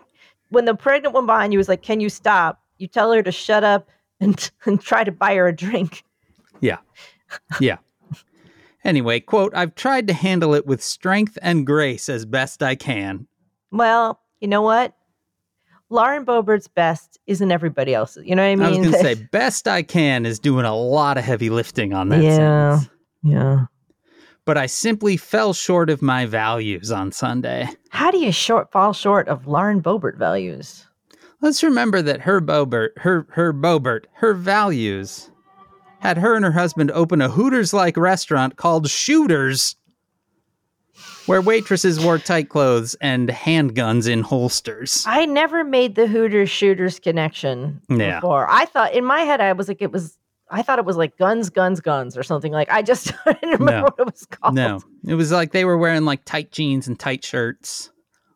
[SPEAKER 1] when the pregnant one behind you was like, "Can you stop?" You tell her to shut up and, [LAUGHS] and try to buy her a drink.
[SPEAKER 2] Yeah. Yeah. anyway, quote, I've tried to handle it with strength and grace as best I can.
[SPEAKER 1] Well, you know what? Lauren Boebert's best isn't everybody else's. You know what I mean?
[SPEAKER 2] I, was going to say, [LAUGHS] best I can is doing a lot of heavy lifting on that
[SPEAKER 1] Yeah.
[SPEAKER 2] sentence.
[SPEAKER 1] yeah.
[SPEAKER 2] But I simply fell short of my values on Sunday.
[SPEAKER 1] How do you short fall short of Lauren Boebert values?
[SPEAKER 2] Let's remember that her Boebert, her her Boebert, her values had her and her husband open a Hooters-like restaurant called Shooters, where waitresses wore tight clothes and handguns in holsters.
[SPEAKER 1] I never made the Hooters shooters connection
[SPEAKER 2] Yeah.
[SPEAKER 1] before. I thought in my head I was like it was I thought it was like guns, guns, guns or something like I just [LAUGHS] I didn't remember
[SPEAKER 2] No.
[SPEAKER 1] what it was called.
[SPEAKER 2] No, it was like they were wearing like tight jeans and tight shirts,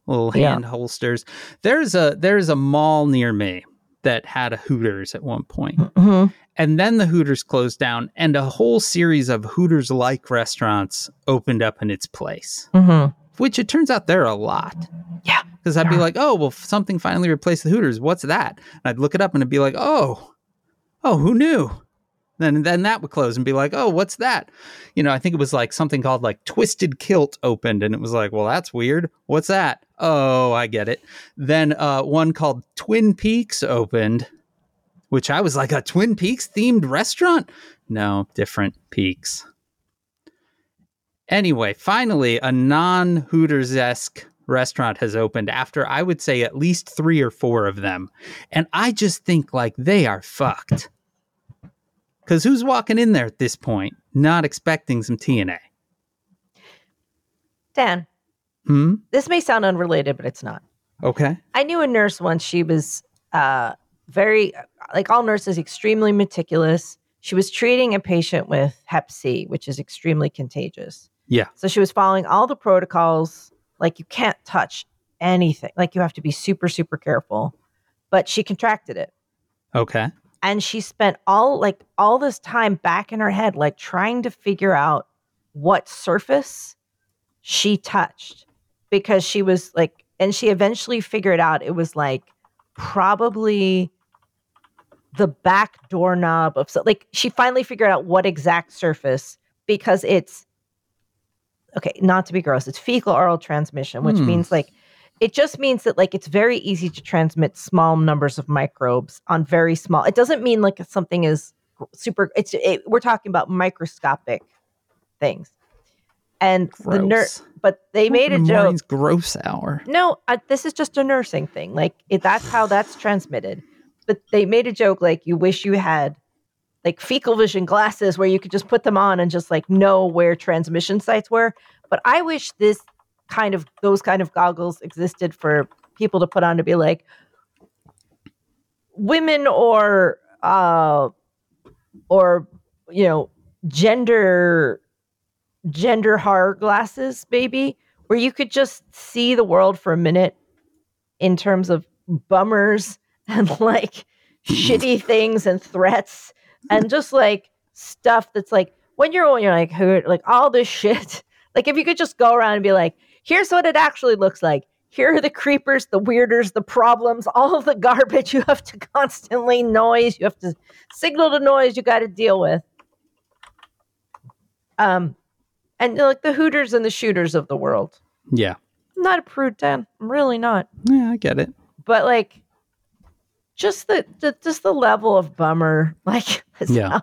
[SPEAKER 2] little
[SPEAKER 1] Yeah.
[SPEAKER 2] hand holsters. There's a there's a mall near me that had a Hooters at one point.
[SPEAKER 1] Mhm.
[SPEAKER 2] And then the Hooters closed down, and a whole series of Hooters like restaurants opened up in its place,
[SPEAKER 1] Mhm.
[SPEAKER 2] which it turns out there are a lot.
[SPEAKER 1] Yeah.
[SPEAKER 2] Because I'd be like, oh, well, something finally replaced the Hooters. What's that? And I'd look it up and it'd be like, oh, oh, who knew? Then, then that would close and be like, oh, what's that? You know, I think it was like something called like Twisted Kilt opened, and it was like, well, that's weird. What's that? Oh, I get it. Then uh, one called Twin Peaks opened, which I was like, a Twin Peaks themed restaurant? No, different peaks. Anyway, finally, a non Hooters esque restaurant has opened after I would say at least three or four of them. And I just think like they are fucked. Because who's walking in there at this point, not expecting some TNA?
[SPEAKER 1] Dan,
[SPEAKER 2] Hmm?
[SPEAKER 1] this may sound unrelated, but it's not.
[SPEAKER 2] Okay.
[SPEAKER 1] I knew a nurse once. She was uh, very, like all nurses, extremely meticulous. She was treating a patient with Hep C, which is extremely contagious.
[SPEAKER 2] Yeah.
[SPEAKER 1] So she was following all the protocols. Like you can't touch anything. Like you have to be super, super careful. But she contracted it.
[SPEAKER 2] Okay.
[SPEAKER 1] And she spent all like all this time back in her head, like trying to figure out what surface she touched because she was like, and she eventually figured out it was like probably the back doorknob of so like she finally figured out what exact surface because it's okay not to be gross it's fecal oral transmission which
[SPEAKER 2] Hmm.
[SPEAKER 1] means like it just means that like it's very easy to transmit small numbers of microbes on very small it doesn't mean like something is super it's it, we're talking about microscopic things and the nurse but they made a joke
[SPEAKER 2] gross hour.
[SPEAKER 1] no, uh, this is just a nursing thing. Like it, that's how that's transmitted. But they made a joke like you wish you had like fecal vision glasses where you could just put them on and just like know where transmission sites were. But I wish this kind of those kind of goggles existed for people to put on to be like women or uh or you know gender gender horror glasses maybe where you could just see the world for a minute in terms of bummers [LAUGHS] and like shitty things and threats and just like stuff that's like when you're old, you're like who like all this shit. [LAUGHS] Like if you could just go around and be like, here's what it actually looks like. Here are the creepers, the weirders, the problems, [LAUGHS] all of the garbage you have to constantly noise. You have to signal the noise you got to deal with. Um, and like the hooters and the shooters of the world.
[SPEAKER 2] Yeah.
[SPEAKER 1] I'm not a prude, Dan. I'm really not.
[SPEAKER 2] Yeah, I get it.
[SPEAKER 1] But like, just the, the just the level of bummer, [LAUGHS] like,
[SPEAKER 2] Yeah.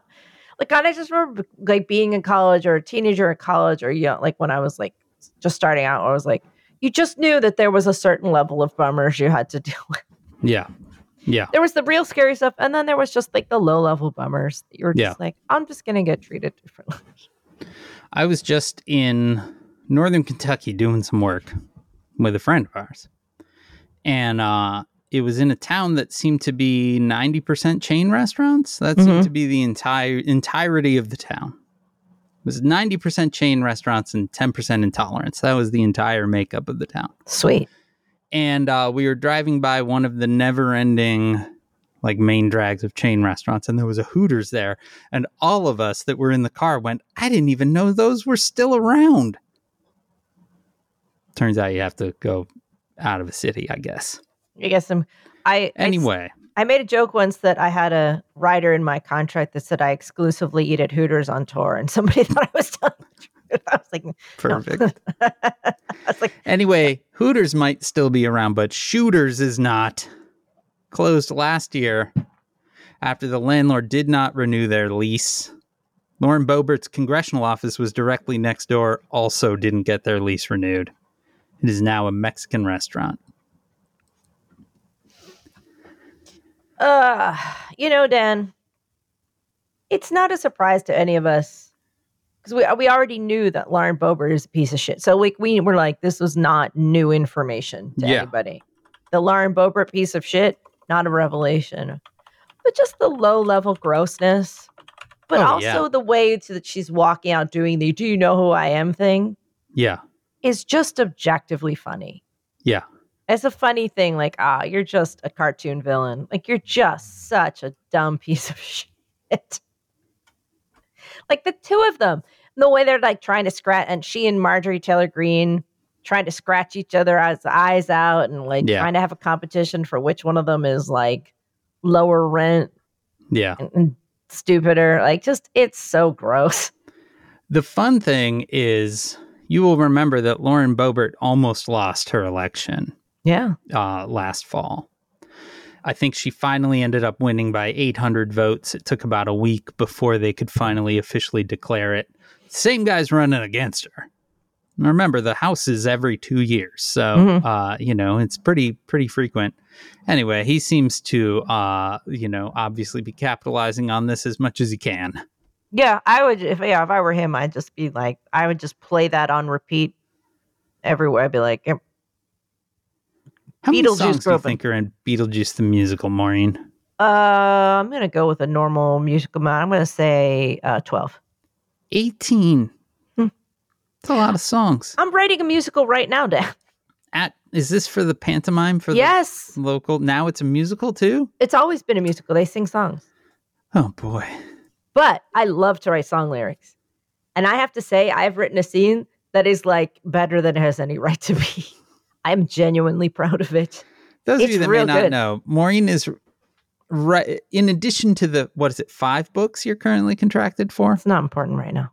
[SPEAKER 1] like God, I just remember like being in college or a teenager in college or you know, like when I was like just starting out, I was like, you just knew that there was a certain level of bummers you had to [LAUGHS] deal with.
[SPEAKER 2] Yeah. Yeah.
[SPEAKER 1] There was the real scary stuff, and then there was just like the low level bummers. that You were just
[SPEAKER 2] Yeah.
[SPEAKER 1] like, I'm just gonna get treated differently.
[SPEAKER 2] I was just in northern Kentucky doing some work with a friend of ours. And uh, it was in a town that seemed to be 90% chain restaurants. That seemed
[SPEAKER 1] Mhm.
[SPEAKER 2] to be the entire entirety of the town. It was 90% chain restaurants and 10% intolerance. That was the entire makeup of the town.
[SPEAKER 1] Sweet.
[SPEAKER 2] And uh, we were driving by one of the never ending like main drags of chain restaurants and there was a Hooters there and all of us that were in the car went I didn't even know those were still around. Turns out you have to go out of a city, I guess.
[SPEAKER 1] I guess I'm. I I s-
[SPEAKER 2] Anyway,
[SPEAKER 1] I made a joke once that I had a writer in my contract that said I exclusively eat at Hooters on tour, and somebody [LAUGHS] thought I was telling the truth. I was like, no.
[SPEAKER 2] perfect. [LAUGHS]
[SPEAKER 1] I was like,
[SPEAKER 2] Anyway, Hooters might still be around, but Shooters is not. Closed last year after the landlord did not renew their lease. Lauren Boebert's congressional office was directly next door, also didn't get their lease renewed. It is now a Mexican restaurant.
[SPEAKER 1] Uh, you know, Dan, it's not a surprise to any of us because we we already knew that Lauren Boebert is a piece of shit. So like we were like, this was not new information to
[SPEAKER 2] Yeah.
[SPEAKER 1] anybody. The Lauren Boebert piece of shit, not a revelation, but just the low level grossness. But
[SPEAKER 2] Oh,
[SPEAKER 1] also
[SPEAKER 2] yeah.
[SPEAKER 1] the way to, that she's walking out doing the "Do you know who I am?" thing
[SPEAKER 2] Yeah.
[SPEAKER 1] is just objectively funny.
[SPEAKER 2] Yeah.
[SPEAKER 1] It's a funny thing, like, ah, you're just a cartoon villain. Like, you're just such a dumb [LAUGHS] piece of shit. like, the two of them, the way they're like trying to scratch, and she and Marjorie Taylor Greene trying to scratch each other's eyes out and like
[SPEAKER 2] Yeah.
[SPEAKER 1] trying to have a competition for which one of them is like lower rent
[SPEAKER 2] Yeah.
[SPEAKER 1] and, and stupider. Like, just, it's so gross.
[SPEAKER 2] The fun thing is, you will remember that Lauren Boebert almost lost her election
[SPEAKER 1] Yeah.
[SPEAKER 2] uh, last fall. I think she finally ended up winning by 800 votes. It took about a week before they could finally officially declare it. Same guy's running against her. Remember, the House is every two years, so
[SPEAKER 1] Mhm.
[SPEAKER 2] uh, you know it's pretty pretty frequent. Anyway, he seems to uh, you know obviously be capitalizing on this as much as he can.
[SPEAKER 1] Yeah, I would if yeah, if I were him, I'd just be like I would just play that on repeat everywhere. I'd be like, "Yep,
[SPEAKER 2] How many
[SPEAKER 1] Beetlejuice
[SPEAKER 2] songs do you think are in Beetlejuice the musical, Maureen?
[SPEAKER 1] uh, I'm gonna go with a normal musical amount. I'm gonna say uh, twelve.
[SPEAKER 2] 18.
[SPEAKER 1] Hmm.
[SPEAKER 2] It's a lot of songs.
[SPEAKER 1] I'm writing a musical right now, Dan.
[SPEAKER 2] At is this for the pantomime for
[SPEAKER 1] yes,
[SPEAKER 2] the local? Now it's a musical too.
[SPEAKER 1] it's always been a musical. They sing songs,
[SPEAKER 2] Oh boy.
[SPEAKER 1] but I love to write song lyrics, and I have to say I've written a scene that is like better than it has any right to be. [LAUGHS] I'm genuinely [LAUGHS] proud of it.
[SPEAKER 2] Those of you that may not
[SPEAKER 1] good.
[SPEAKER 2] know, Maureen is right. In addition to the what is it, five books you're currently contracted for,
[SPEAKER 1] It's not important right now.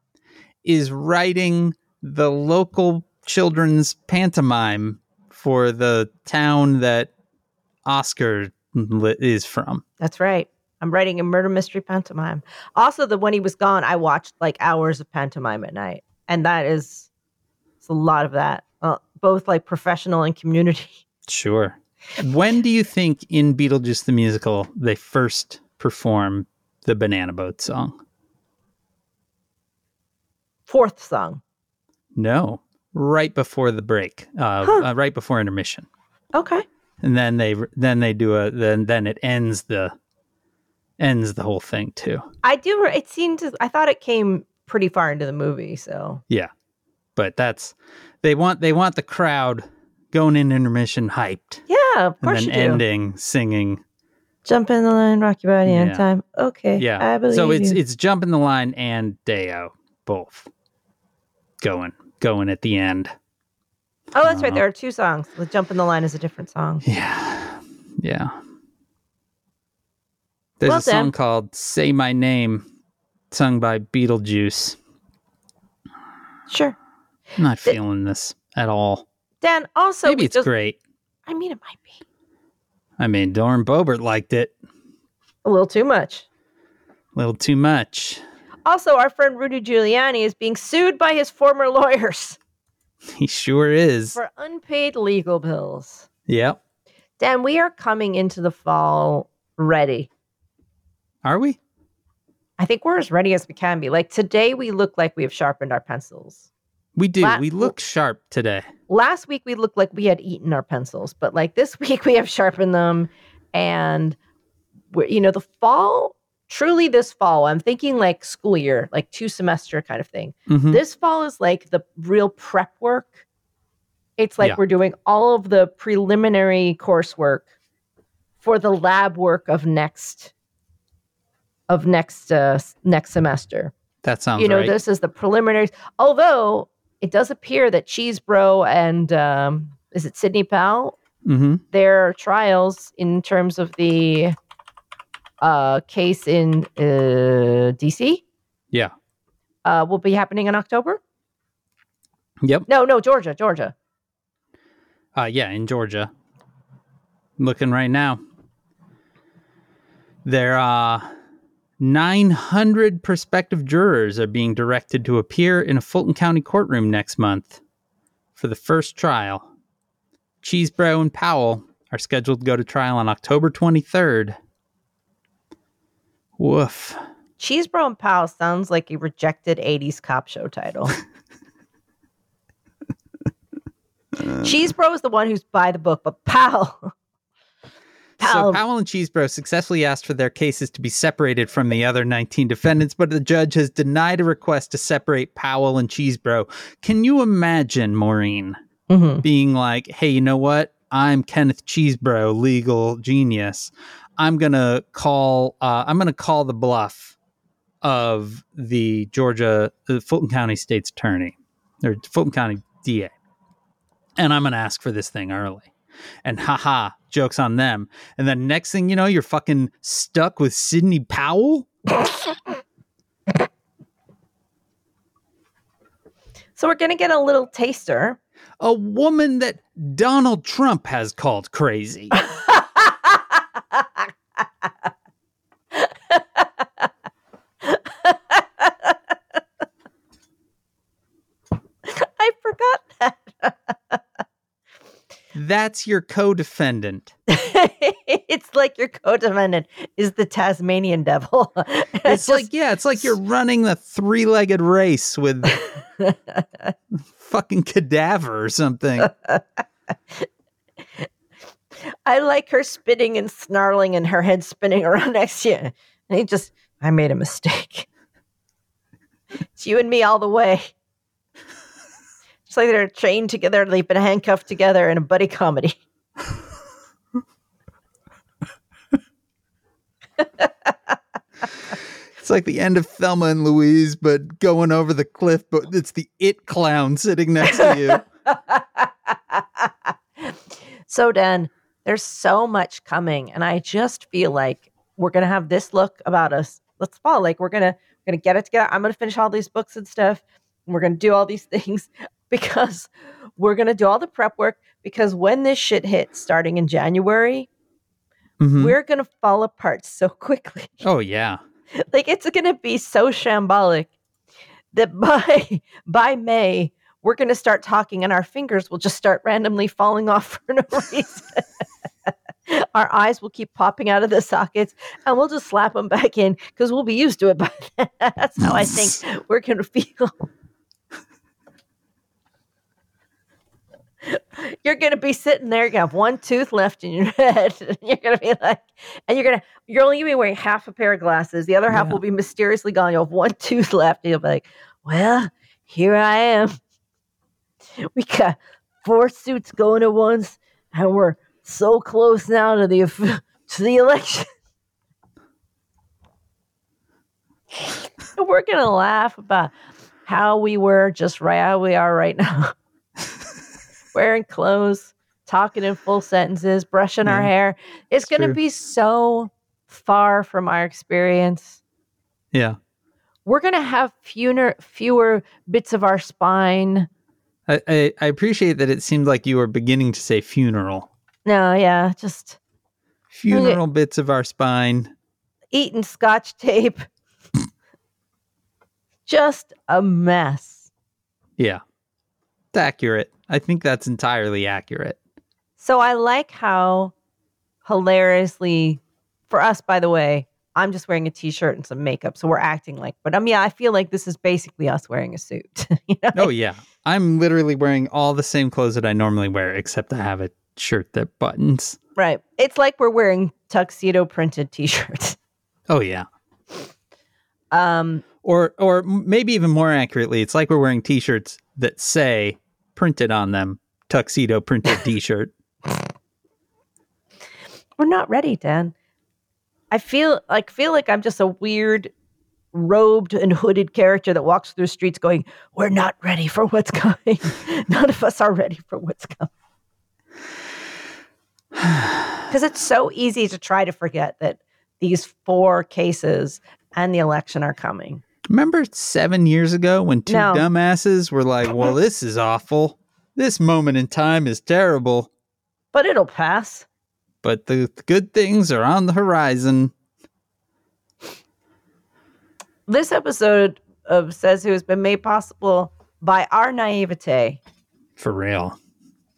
[SPEAKER 2] is writing the local children's pantomime for the town that Oscar li- is from.
[SPEAKER 1] That's right. I'm writing a murder mystery pantomime. Also, the when he was gone, I watched like hours of pantomime at night, and that is it's a lot of that, both like professional and community. [LAUGHS]
[SPEAKER 2] Sure. When do you think in Beetlejuice the musical they first perform the Banana Boat song?
[SPEAKER 1] Fourth song.
[SPEAKER 2] No, right before the break, uh,
[SPEAKER 1] Huh.
[SPEAKER 2] uh, right before intermission,
[SPEAKER 1] Okay.
[SPEAKER 2] and then they then they do a then then it ends the ends the whole thing too.
[SPEAKER 1] I do. It seemed to. I thought it came pretty far into the movie. So
[SPEAKER 2] Yeah, but that's they want they want the crowd going in intermission hyped,
[SPEAKER 1] yeah, of
[SPEAKER 2] and
[SPEAKER 1] course
[SPEAKER 2] then
[SPEAKER 1] you do.
[SPEAKER 2] ending singing.
[SPEAKER 1] Jump in the line, rock your body in
[SPEAKER 2] Yeah.
[SPEAKER 1] time. Okay.
[SPEAKER 2] Yeah,
[SPEAKER 1] I believe
[SPEAKER 2] so it's
[SPEAKER 1] you.
[SPEAKER 2] it's jumping the line and Day-O both going going at the end.
[SPEAKER 1] oh, that's right.
[SPEAKER 2] uh,
[SPEAKER 1] There are two songs. The jump in the line is a different song.
[SPEAKER 2] Yeah. Yeah. There's
[SPEAKER 1] Well
[SPEAKER 2] a song
[SPEAKER 1] done.
[SPEAKER 2] called Say My Name, sung by Beetlejuice.
[SPEAKER 1] Sure.
[SPEAKER 2] I'm not
[SPEAKER 1] The-
[SPEAKER 2] feeling this at all.
[SPEAKER 1] Dan. Also,
[SPEAKER 2] Maybe it's
[SPEAKER 1] just,
[SPEAKER 2] great.
[SPEAKER 1] I mean, it might be
[SPEAKER 2] I mean, Dorn Boebert liked it
[SPEAKER 1] a little too much.
[SPEAKER 2] a little too much.
[SPEAKER 1] Also, our friend Rudy Giuliani is being sued by his former lawyers [LAUGHS]
[SPEAKER 2] He sure is.
[SPEAKER 1] for unpaid legal bills.
[SPEAKER 2] Yep.
[SPEAKER 1] Dan, we are coming into the fall ready.
[SPEAKER 2] Are we?
[SPEAKER 1] I think we're as ready as we can be. Like today, we look like we have sharpened our pencils.
[SPEAKER 2] We do.
[SPEAKER 1] La-
[SPEAKER 2] we look sharp today.
[SPEAKER 1] Last week, we looked like we had eaten our pencils, but like this [LAUGHS] week, we have sharpened them. And, we're, you know, the fall, truly this fall, I'm thinking like school year, like two semester kind of thing.
[SPEAKER 2] Mhm.
[SPEAKER 1] This fall is like the real prep work. It's like
[SPEAKER 2] Yeah.
[SPEAKER 1] we're doing all of the preliminary coursework for the lab work of next of next uh, next semester.
[SPEAKER 2] That sounds
[SPEAKER 1] you know,
[SPEAKER 2] right.
[SPEAKER 1] this is the preliminaries. Although it does appear that Chesebro and um, is it Sidney Powell
[SPEAKER 2] hmm
[SPEAKER 1] their trials in terms of the uh, case in uh, DC
[SPEAKER 2] Yeah.
[SPEAKER 1] uh, will be happening in October.
[SPEAKER 2] Yep.
[SPEAKER 1] No, no, Georgia, Georgia.
[SPEAKER 2] Uh, yeah, in Georgia. Looking right now. There are 900 prospective jurors are being directed to appear in a Fulton County courtroom next month for the first trial. Chesebro and Powell are scheduled to go to trial on October 23rd. Woof.
[SPEAKER 1] Chesebro and Powell sounds like a rejected 80s cop show title. [LAUGHS] Chesebro is the one who's by the book, but Pal.
[SPEAKER 2] So Powell and Chesebro successfully asked for their cases to be separated from the other 19 defendants, but the judge has denied a request to separate Powell and Chesebro. Can you imagine, Maureen,
[SPEAKER 1] Mhm.
[SPEAKER 2] being like, hey, you know what? I'm Kenneth Chesebro, legal genius. I'm gonna call uh, I'm gonna call the bluff of the Georgia the Fulton County State's attorney or Fulton County DA. And I'm gonna ask for this thing early. And haha, jokes on them. And then next thing you know, you're fucking stuck with Sidney Powell.
[SPEAKER 1] So we're going to get a little taster.
[SPEAKER 2] A woman that Donald Trump has called crazy. [LAUGHS]
[SPEAKER 1] I forgot that.
[SPEAKER 2] That's your co-defendant. [LAUGHS]
[SPEAKER 1] it's like your co-defendant is the Tasmanian devil. [LAUGHS]
[SPEAKER 2] It's like, yeah, it's like you're running the three-legged race with [LAUGHS] fucking cadaver or something.
[SPEAKER 1] I like her spitting and snarling and her head spinning around next to you. And he just, I made a mistake. it's you and me all the way. It's like they're chained together, they've been handcuffed together in a buddy comedy. [LAUGHS]
[SPEAKER 2] It's like the end of Thelma and Louise, but going over the cliff, but it's the it clown sitting next to you. [LAUGHS]
[SPEAKER 1] so Dan, there's so much coming, and I just feel like we're gonna have this look about us. Let's fall. Like we're gonna we're gonna get it together. I'm gonna finish all these books and stuff. And we're gonna do all these [LAUGHS] things because we're gonna do all the prep work. Because when this shit hits, starting in January,
[SPEAKER 2] Mhm.
[SPEAKER 1] we're gonna fall apart so quickly. [LAUGHS]
[SPEAKER 2] Oh yeah.
[SPEAKER 1] like it's gonna be so shambolic that by [LAUGHS] by May we're gonna start talking and our fingers will just start randomly falling off [LAUGHS] for no reason. our eyes will keep popping out of the sockets and we'll just slap them back in because we'll be used to it by then. That's how I think we're gonna feel. You're gonna be sitting there, you have one tooth left in your [LAUGHS] head, and you're gonna be like, and you're gonna, you're only gonna be wearing half a pair of glasses. The other half
[SPEAKER 2] Yeah.
[SPEAKER 1] will be mysteriously gone. You'll have one [LAUGHS] tooth left, and you'll be like, well, here I am. [LAUGHS] We got four suits going at once, and we're so close now to the to the election. And we're gonna laugh about how we were just right how we are right now. Wearing clothes, talking in full sentences, brushing our hair. It's
[SPEAKER 2] it's
[SPEAKER 1] gonna be so far from our experience.
[SPEAKER 2] Yeah.
[SPEAKER 1] We're gonna have fewer fewer bits of our spine.
[SPEAKER 2] I, I, I appreciate that it seemed like you were beginning to say funeral.
[SPEAKER 1] No, yeah, just
[SPEAKER 2] Funeral bits of our spine.
[SPEAKER 1] eating scotch tape. just a mess.
[SPEAKER 2] Yeah. It's accurate. I think that's entirely accurate.
[SPEAKER 1] So I like how hilariously for us, by the way, I'm just wearing a t-shirt and some makeup, so we're acting like. But um, yeah, I feel like this is basically us wearing a suit. [LAUGHS] you know?
[SPEAKER 2] Oh yeah. I'm literally wearing all the same clothes that I normally wear, except I have a shirt that buttons.
[SPEAKER 1] Right. It's like we're wearing tuxedo printed t-shirts. [LAUGHS]
[SPEAKER 2] Oh yeah.
[SPEAKER 1] Um,
[SPEAKER 2] Or or maybe even more accurately, it's like we're wearing t-shirts that say printed on them tuxedo printed [LAUGHS] t-shirt.
[SPEAKER 1] we're not ready, Dan. I feel like feel like I'm just a weird robed and hooded character that walks through the streets going, We're not ready for what's [LAUGHS] coming. None of us are ready for what's coming. [SIGHS] Because it's so easy to try to forget that these four cases and the election are coming.
[SPEAKER 2] Remember 7 years ago when two
[SPEAKER 1] No.
[SPEAKER 2] dumbasses were like, "Well, this is awful. This moment in time is terrible."
[SPEAKER 1] But it'll pass.
[SPEAKER 2] But the good things are on the horizon.
[SPEAKER 1] This episode of Says Who has been made possible by our naivete
[SPEAKER 2] For real.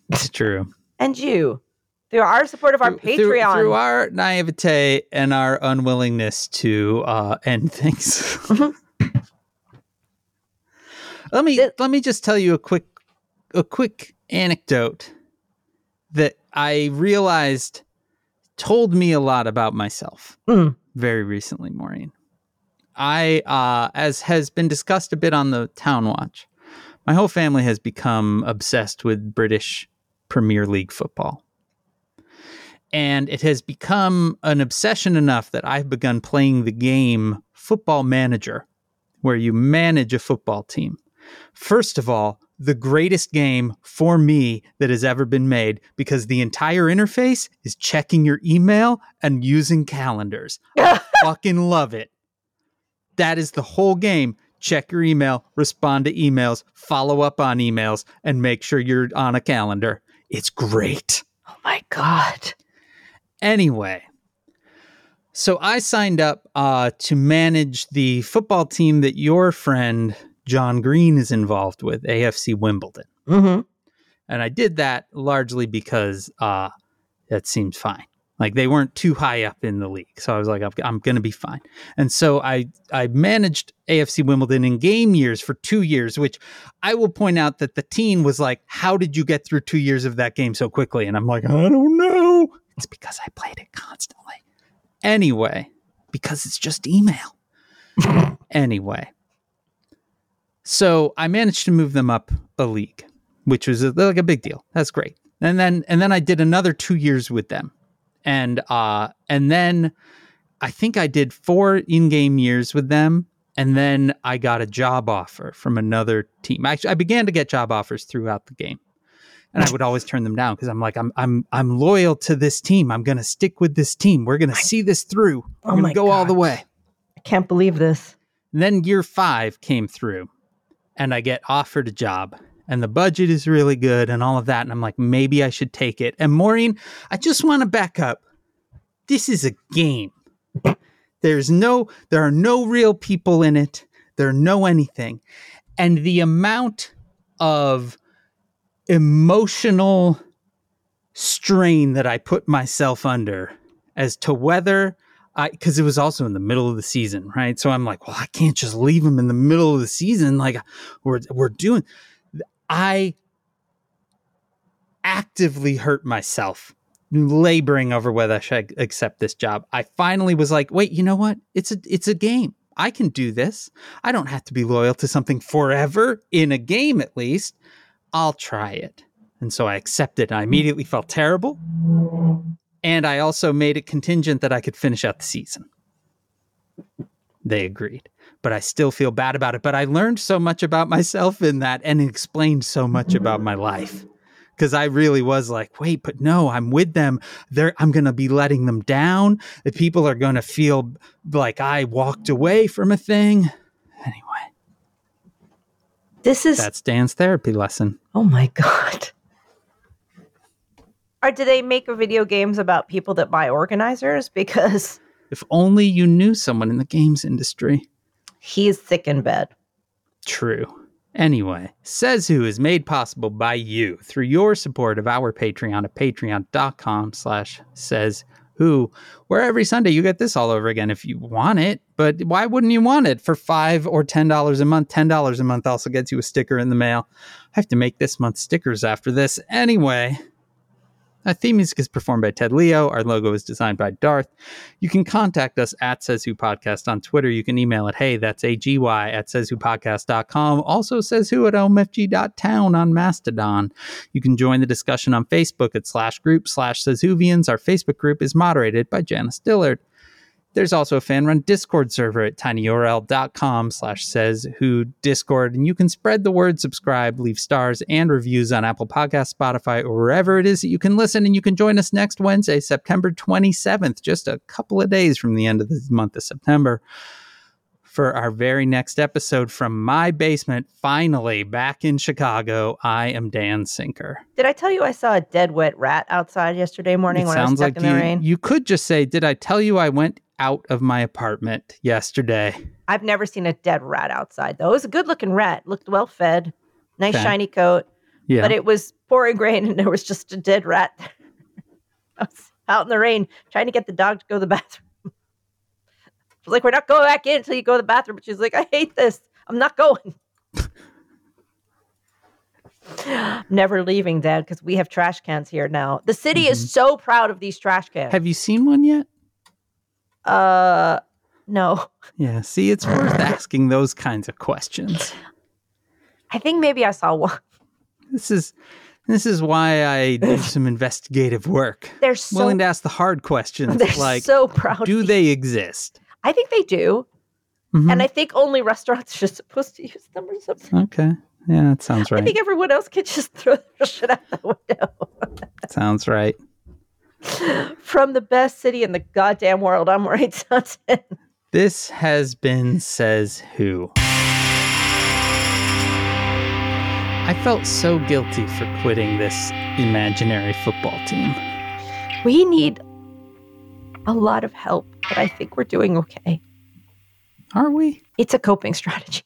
[SPEAKER 2] It's true.
[SPEAKER 1] and you, through our support of our
[SPEAKER 2] through- through-
[SPEAKER 1] Patreon.
[SPEAKER 2] through, our naivete and our unwillingness to uh, end things. [LAUGHS] let me let me just tell you a quick a quick anecdote that I realized told me a lot about myself
[SPEAKER 1] Mm.
[SPEAKER 2] very recently, Maureen. I, uh, as has been discussed a bit on the Town Watch, my whole family has become obsessed with British Premier League football. And it has become an obsession enough that I've begun playing the game Football Manager, where you manage a football team. First of all, the greatest game for me that has ever been made because the entire interface is checking your email and using calendars. [LAUGHS] I fucking love it. That is the whole game. Check your email, respond to emails, follow up on emails, and make sure you're on a calendar. It's great.
[SPEAKER 1] oh my god.
[SPEAKER 2] Anyway, so I signed up uh, to manage the football team that your friend John Green is involved with, AFC Wimbledon.
[SPEAKER 1] Mm-hmm.
[SPEAKER 2] And I did that largely because uh, that seemed fine. Like they weren't too high up in the league, so I was like, I'm, I'm going to be fine. And so I I managed AFC Wimbledon in game years for two years, which I will point out that the teen was like, "How did you get through two years of that game so quickly?" And I'm like, I don't know. It's because I played it constantly. Anyway, because it's just email. [LAUGHS] anyway, so I managed to move them up a league, which was a, like a big deal. That's great. And then and then I did another two years with them, and uh and then I think I did four in-game years with them, and then I got a job offer from another team. Actually, I began to get job offers throughout the game, and I would always turn them down because I'm like, I'm I'm I'm loyal to this team. I'm gonna stick with this team. We're gonna see this through. We're
[SPEAKER 1] Oh
[SPEAKER 2] gonna
[SPEAKER 1] my
[SPEAKER 2] go all the way.
[SPEAKER 1] I can't believe this.
[SPEAKER 2] And then year five came through, and I get offered a job, and the budget is really good, and all of that. And I'm like, maybe I should take it. And Maureen, I just want to back up. This is a game. There's no, there are no real people in it. There are no anything, and the amount of emotional strain that I put myself under as to whether because it was also in the middle of the season, right? So I'm like, well, I can't just leave him in the middle of the season. Like we're we're doing. I actively hurt myself laboring over whether I should accept this job. I finally was like, wait, you know what? It's a it's a game. I can do this. I don't have to be loyal to something forever in a game at least. I'll try it. And so I accepted. I immediately felt terrible. And I also made it contingent that I could finish out the season. They agreed. But I still feel bad about it. But I learned so much about myself in that and it explained so much about my life. Because I really was like, wait, but no, I'm with them. They're, I'm going to be letting them down. The people are going to feel like I walked away from a thing. Anyway,
[SPEAKER 1] This is
[SPEAKER 2] that's Dan's therapy lesson.
[SPEAKER 1] oh my [LAUGHS] god. Or do they make video games about people that buy organizers? Because
[SPEAKER 2] If only you knew someone in the games industry.
[SPEAKER 1] he's sick in bed.
[SPEAKER 2] True. Anyway, Says Who is made possible by you through your support of our Patreon at patreon.com slash says who, where every Sunday you get this all over again if you want it. But why wouldn't you want it for five or ten dollars a month? Ten dollars a month also gets you a sticker in the mail. I have to make this month's stickers after this. Anyway. Our theme music is performed by Ted Leo. Our logo is designed by Darth. You can contact us at Says Who Podcast on Twitter. You can email it, hey, that's A-G-Y at sayswhopodcast.com. Also says who at omfg.town on Mastodon. You can join the discussion on Facebook at slash group slash says Whovians. Our Facebook group is moderated by Janice Dillard. There's also a fan run Discord server at tinyurl.com slash says who Discord. And you can spread the word, subscribe, leave stars and reviews on Apple Podcasts, Spotify, or wherever it is that you can listen. And you can join us next Wednesday, September 27th, just a couple of days from the end of the month of September. For our very next episode from my basement, finally back in Chicago, I am Dan Sinker.
[SPEAKER 1] Did I tell you I saw a dead wet rat outside yesterday morning
[SPEAKER 2] It
[SPEAKER 1] when I was
[SPEAKER 2] sounds
[SPEAKER 1] stuck
[SPEAKER 2] like
[SPEAKER 1] in the
[SPEAKER 2] you,
[SPEAKER 1] rain?
[SPEAKER 2] you could just say, Did I tell you I went out of my apartment yesterday?
[SPEAKER 1] I've never seen a dead rat outside though. It was a good looking rat. Looked well fed, nice
[SPEAKER 2] Okay.
[SPEAKER 1] shiny coat,
[SPEAKER 2] Yeah.
[SPEAKER 1] but it was pouring rain and there was just a dead rat. [LAUGHS] I was out in the rain trying to get the dog to go to the bathroom. [LAUGHS] She's like, "We're not going back in until you go to the bathroom." But she's like, "I hate this. I'm not going." [LAUGHS] Never leaving, Dad, because we have trash cans here now. The city is mm-hmm. so proud of these trash cans.
[SPEAKER 2] Have you seen one yet?
[SPEAKER 1] Uh, no.
[SPEAKER 2] Yeah. See, it's worth [LAUGHS] asking those kinds of questions.
[SPEAKER 1] I think maybe I saw one.
[SPEAKER 2] This is this is why I do [LAUGHS] some investigative work.
[SPEAKER 1] They're so
[SPEAKER 2] Willing to ask the hard questions
[SPEAKER 1] they're
[SPEAKER 2] like
[SPEAKER 1] so proud.
[SPEAKER 2] do they exist?
[SPEAKER 1] I think they do,
[SPEAKER 2] Mhm.
[SPEAKER 1] and I think only restaurants are supposed to use them or something.
[SPEAKER 2] Okay. Yeah, that sounds right.
[SPEAKER 1] I think everyone else can just throw their [LAUGHS] shit out the window.
[SPEAKER 2] Sounds right.
[SPEAKER 1] From the best city in the goddamn world, I'm Maureen Johnson.
[SPEAKER 2] This has been Says Who. I felt so guilty for quitting this imaginary football team.
[SPEAKER 1] We need a lot of help, but I think we're doing okay.
[SPEAKER 2] Are we?
[SPEAKER 1] It's a coping strategy.